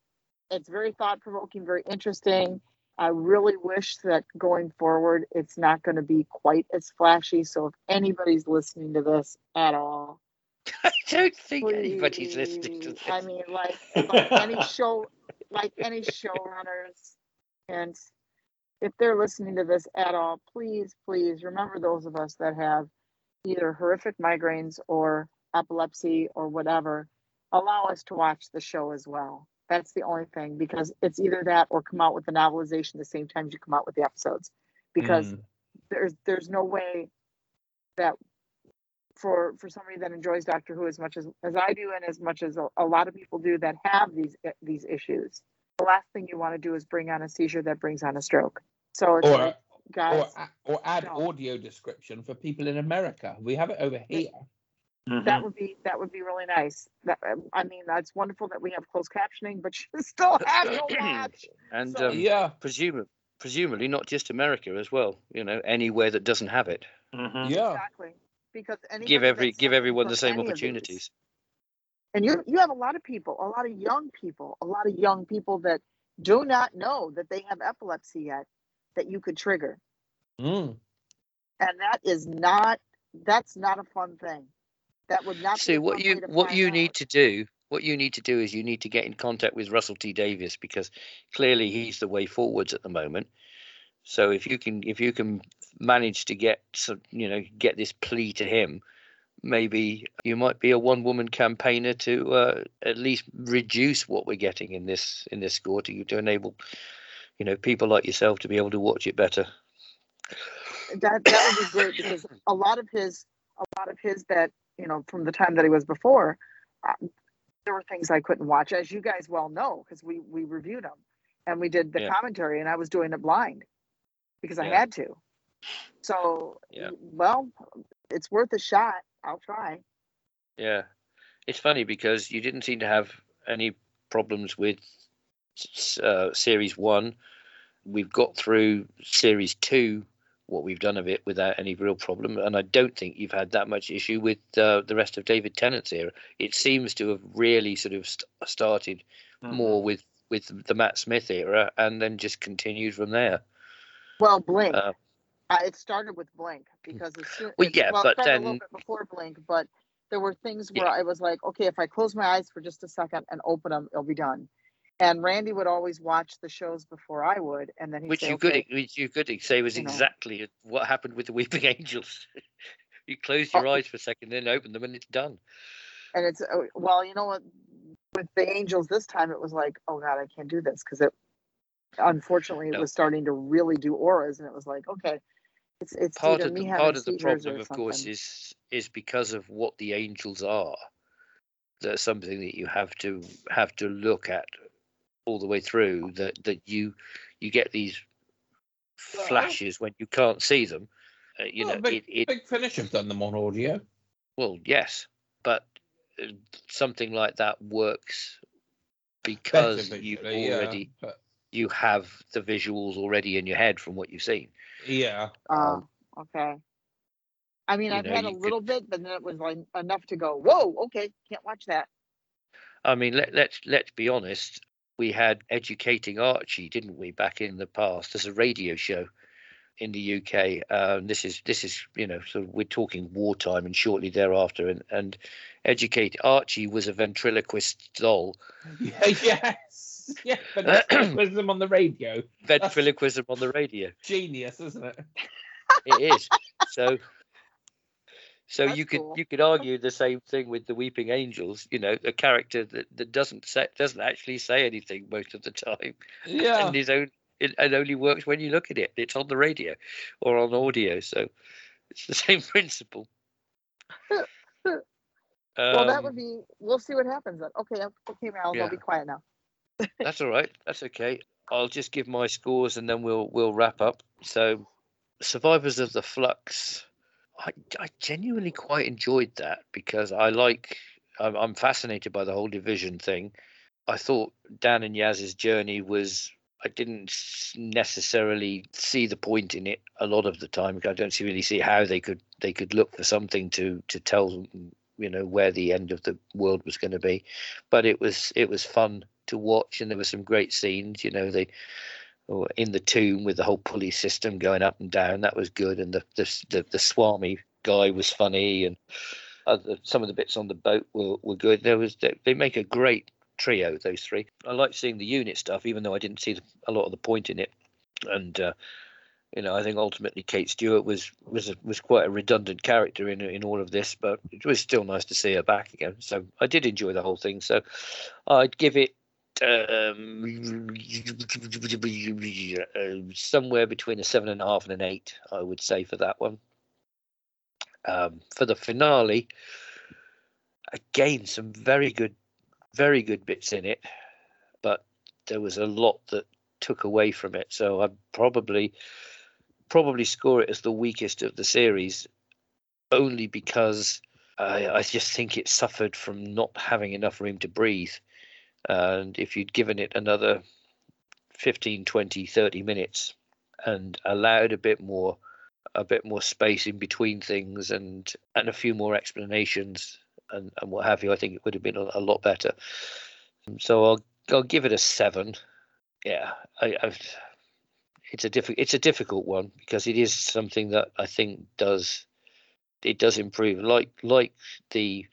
it's very thought provoking, very interesting. I really wish that going forward, it's not going to be quite as flashy. So if anybody's listening to this at all, I don't think anybody's listening to please, this. I mean, like, like any show, like any showrunners, and if they're listening to this at all, please, please remember those of us that have either horrific migraines or epilepsy or whatever. Allow us to watch the show as well. That's the only thing because it's either that or come out with the novelization the same time you come out with the episodes, because Mm. there's there's no way that for for somebody that enjoys Doctor Who as much as as I do and as much as a, a lot of people do that have these eh, these issues, the last thing you want to do is bring on a seizure that brings on a stroke. So it's Or, like, guys, or, or add don't. audio description for people in America. We have it over here. that would be that would be really nice. That um, I mean, that's wonderful that we have closed captioning, but you still have to watch. And So- um, Yeah, presumably, presumably not just America as well. You know, anywhere that doesn't have it. Mhm. yeah. Exactly. Because anybody Give every give everyone the same any of these- opportunities. and you you have a lot of people, a lot of young people, a lot of young people that do not know that they have epilepsy yet that you could trigger. Mm. And that is not that's not a fun thing. That would not be See what you what you out. need to do. What you need to do is you need to get in contact with Russell T Davies because clearly he's the way forwards at the moment. So if you can if you can manage to get you know get this plea to him, maybe you might be a one woman campaigner to uh, at least reduce what we're getting in this in this score to to enable you know people like yourself to be able to watch it better. that that would be great because a lot of his a lot of his that you know from the time that he was before uh, there were things i couldn't watch as you guys well know because we we reviewed them and we did the Yeah. commentary and i was doing it blind because i had to so Yeah. well it's worth a shot i'll try Yeah, it's funny because you didn't seem to have any problems with uh, series one. We've got through series two, what we've done of it, without any real problem, and I don't think you've had that much issue with uh, the rest of David Tennant's era. It seems to have really sort of st- started Mhm. more with with the Matt Smith era, and then just continued from there. Well, Blink. Uh, Uh, it started with Blink because as soon Well, yeah, well, but started a little bit before Blink, but there were things Yeah. where I was like, okay, if I close my eyes for just a second and open them, it'll be done. And Randy would always watch the shows before I would, and then which say, you okay, could which you could say was you know. exactly what happened with the Weeping Angels. you close your Oh. eyes for a second, then open them, and it's done. and it's uh, well, you know what? With the Angels this time, it was like, oh god, I can't do this because it. Unfortunately, it No. was starting to really do auras, and it was like, okay, it's it's Part of me the part of the problem, of course, is is because of what the Angels are. That's something that you have to have to look at all the way through. That that you you get these flashes when you can't see them. Uh, you Well, know, big, it, it big Finish have done them on audio. Well, yes, but uh, something like that works because you visually, yeah, already but- you have the visuals already in your head from what you've seen. yeah. Oh, okay. I mean, I've know, had a you could- little bit, but then it was like enough to go, whoa, okay, can't watch that. I mean, let, let's let's be honest. We had educating Archie, didn't we, back in the past as a radio show in the UK. Um, this is this is you know, so we're talking wartime and shortly thereafter, and and educate Archie was a ventriloquist doll, Yeah, yes. Yeah, but that's wisdom on the radio. ventriloquism on the radio. Genius, isn't it? it is. So so That's you could cool. you could argue the same thing with the Weeping Angels, you know, a character that, that doesn't say doesn't actually say anything most of the time. Yeah. And his own it, it only works when you look at it. It's on the radio or on audio, so it's the same principle. well, that Um, would be. We'll see what happens then. Okay, okay, Mal, Yeah. I'll be quiet now. That's all right. That's okay. I'll just give my scores and then we'll we'll wrap up. So, Survivors of the Flux. I, I genuinely quite enjoyed that because I like I'm, I'm fascinated by the whole division thing. I thought Dan and Yaz's journey was I didn't necessarily see the point in it a lot of the time. I don't really see how they could they could look for something to to tell you know where the end of the world was going to be. But it was it was fun to watch, and there were some great scenes. You know they or in the tomb with the whole pulley system going up and down. That was good, and the the the, the Swami guy was funny, and other, some of the bits on the boat were, were good. There was they, make a great trio. Those three. I like seeing the unit stuff, even though I didn't see a lot of the point in it. And uh, you know, I think ultimately Kate Stewart was was a, was quite a redundant character in in all of this, but it was still nice to see her back again. So I did enjoy the whole thing. So I'd give it um, somewhere between a seven and a half and an eight, I would say for that one. Um, for the finale, again, some very good, very good bits in it, but there was a lot that took away from it. So I'd probably probably score it as the weakest of the series, only because I, I just think it suffered from not having enough room to breathe. And if you'd given it another 15 20 30 minutes and allowed a bit more a bit more space in between things and and a few more explanations and, and what have you i think it would have been a, a lot better. So i'll i'll give it a seven. Yeah i I've, it's a difficult it's a difficult one because it is something that i think does it does improve. Like like the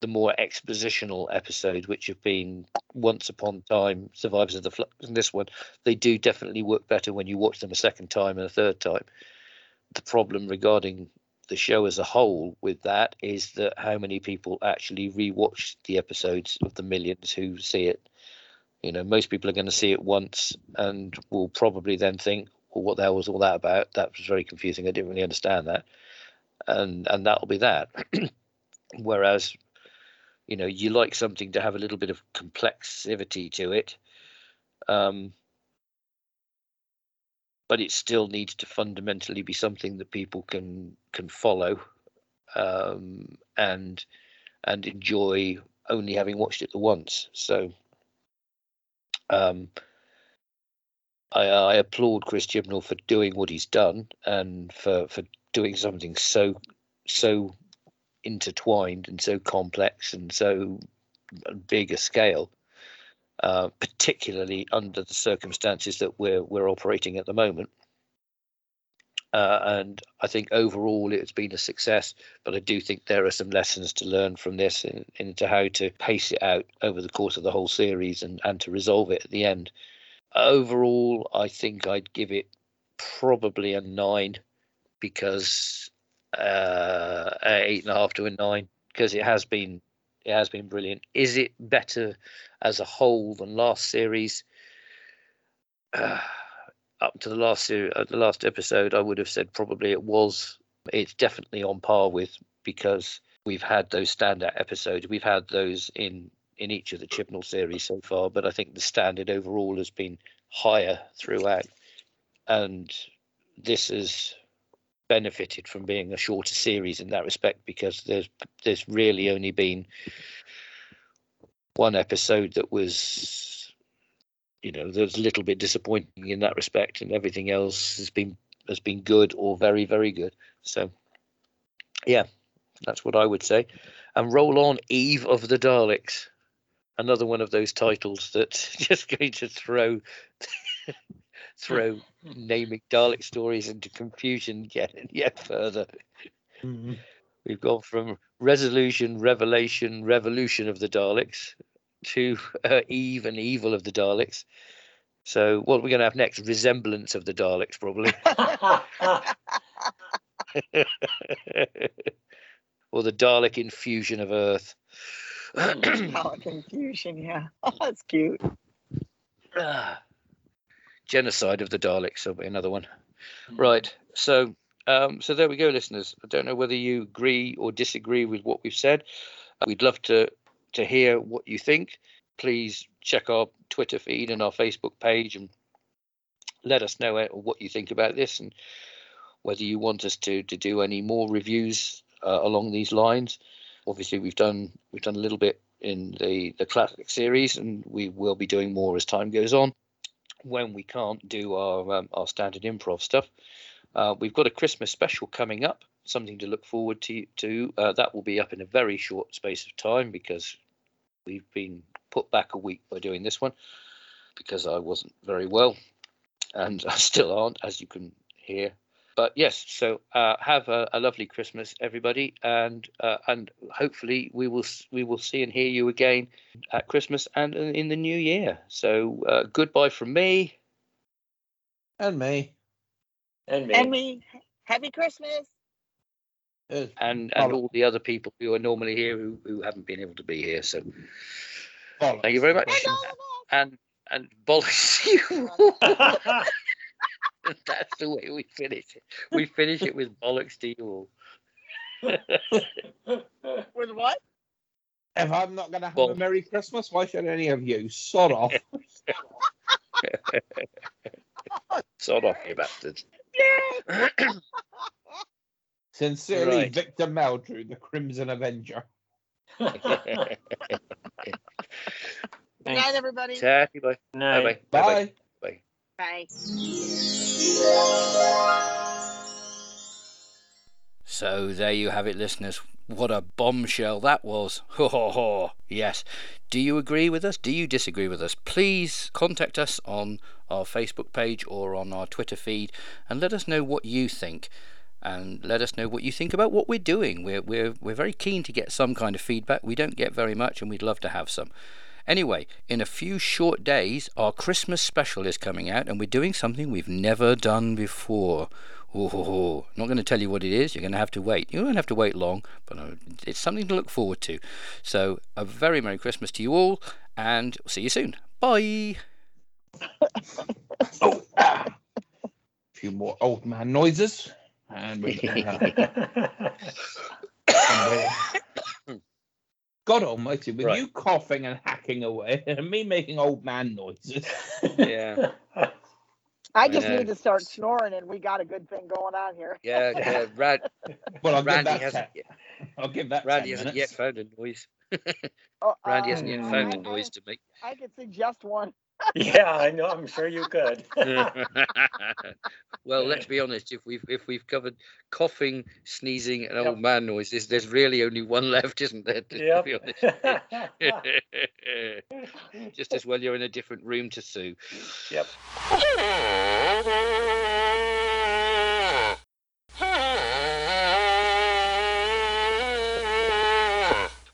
the more expositional episodes, which have been once upon time survivors of the flux and this one they do definitely work better when you watch them a second time and a third time. The problem regarding the show as a whole with that is that how many people actually rewatch the episodes of the millions who see it you know most people are going to see it once and will probably then think well what the hell was all that about? That was very confusing. I didn't really understand that. And and that'll be that. Whereas you know you like something to have a little bit of complexity to it um, but it still needs to fundamentally be something that people can can follow um, and and enjoy only having watched it the once. So um, I, I applaud Chris Chibnall for doing what he's done and for for doing something so so intertwined and so complex and so big a scale. uh, particularly under the circumstances that we're we're operating at the moment. Uh, and I think overall it's been a success, but I do think there are some lessons to learn from this in, into how to pace it out over the course of the whole series and, and to resolve it at the end. Overall, I think I'd give it probably a nine because uh, eight and a half to a nine because it has been it has been brilliant. Is it better as a whole than last series? Uh, up to the last uh, the last episode, I would have said probably it was. It's definitely on par with because we've had those standout episodes. We've had those in in each of the Chibnall series so far, but I think the standard overall has been higher throughout, and this has benefited from being a shorter series in that respect because there's there's really only been one episode that was you know there's a little bit disappointing in that respect and everything else has been has been good or very very good so yeah that's what i would say and roll on eve of the daleks another one of those titles that's just going to throw throw naming Dalek stories into confusion yet yet further. Mhm. We've gone from resolution, revelation, revolution of the Daleks to uh, Eve and evil of the Daleks. So what we're we going to have next? Resemblance of the Daleks, probably, or the Dalek infusion of Earth. Oh, confusion, yeah. That's cute. Ah. Genocide of the Daleks will be another one. Right. So, um, so there we go, listeners. I don't know whether you agree or disagree with what we've said. We'd love to to hear what you think. Please check our Twitter feed and our Facebook page and let us know uh, what you think about this and whether you want us to to do any more reviews uh, along these lines. Obviously, we've done we've done a little bit in the the classic series, and we will be doing more as time goes on when we can't do our um, our standard improv stuff. Uh, we've got a Christmas special coming up, something to look forward to. To uh, that will be up in a very short space of time because we've been put back a week by doing this one because I wasn't very well, and I still aren't, as you can hear. But yes, so uh, have a, a lovely Christmas, everybody, and uh, and hopefully we will we will see and hear you again at Christmas and in in the new year. So uh, goodbye from me. And me. and me. And we, happy Christmas. Uh, and and Bollocks. all the other people who are normally here who, who haven't been able to be here. So bollocks. thank you very much. And all of us. And and bollocks you. That's the way we finish it. We finish it with bollocks to you all. With what? If I'm not going to have Well- a Merry Christmas, why should any of you? Sod off. Sod off, you bastards. Yeah. Sincerely, Right. Victor Meldrew, the Crimson Avenger. Good night, everybody. Tatty, bye. Night. Bye bye. Bye. Bye. Bye. So there you have it, listeners. What a bombshell that was. Ho ho ho. Yes. Do you agree with us? Do you disagree with us? Please contact us on our Facebook page or on our Twitter feed and let us know what you think. And let us know what you think about what we're doing. We're, we're, we're very keen to get some kind of feedback. We don't get very much, and we'd love to have some. Anyway, in a few short days, our Christmas special is coming out, and we're doing something we've never done before. Hoo, hoo. not going to tell you what it is. You're going to have to wait. You won't have to wait long, but uh, it's something to look forward to. So, a very Merry Christmas to you all, and see you soon. Bye. Oh. A few more old man noises. And we God almighty, with Right. you coughing and hacking away and me making old man noises. Yeah. I just Yeah. need to start snoring, and we got a good thing going on here. Yeah, yeah. Rad, Well, I'll give Randy that hasn't yet, I'll give that Randy hasn't minutes. yet found a noise. Oh, Randy uh, hasn't yet Mm. found a I- noise to make. I, I could suggest one. Yeah, I know. I'm sure you could. well, let's be honest. If we've if we've covered coughing, sneezing, and old man noises, there's really only one left, isn't there? To Yep. be honest. Just as well you're in a different room to Sue. Yep.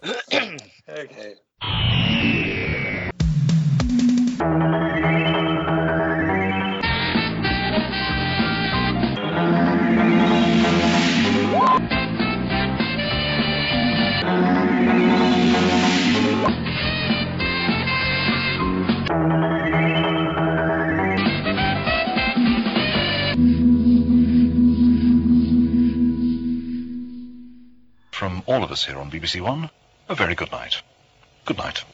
Okay. From all of us here on BBC One, a very good night. Good night.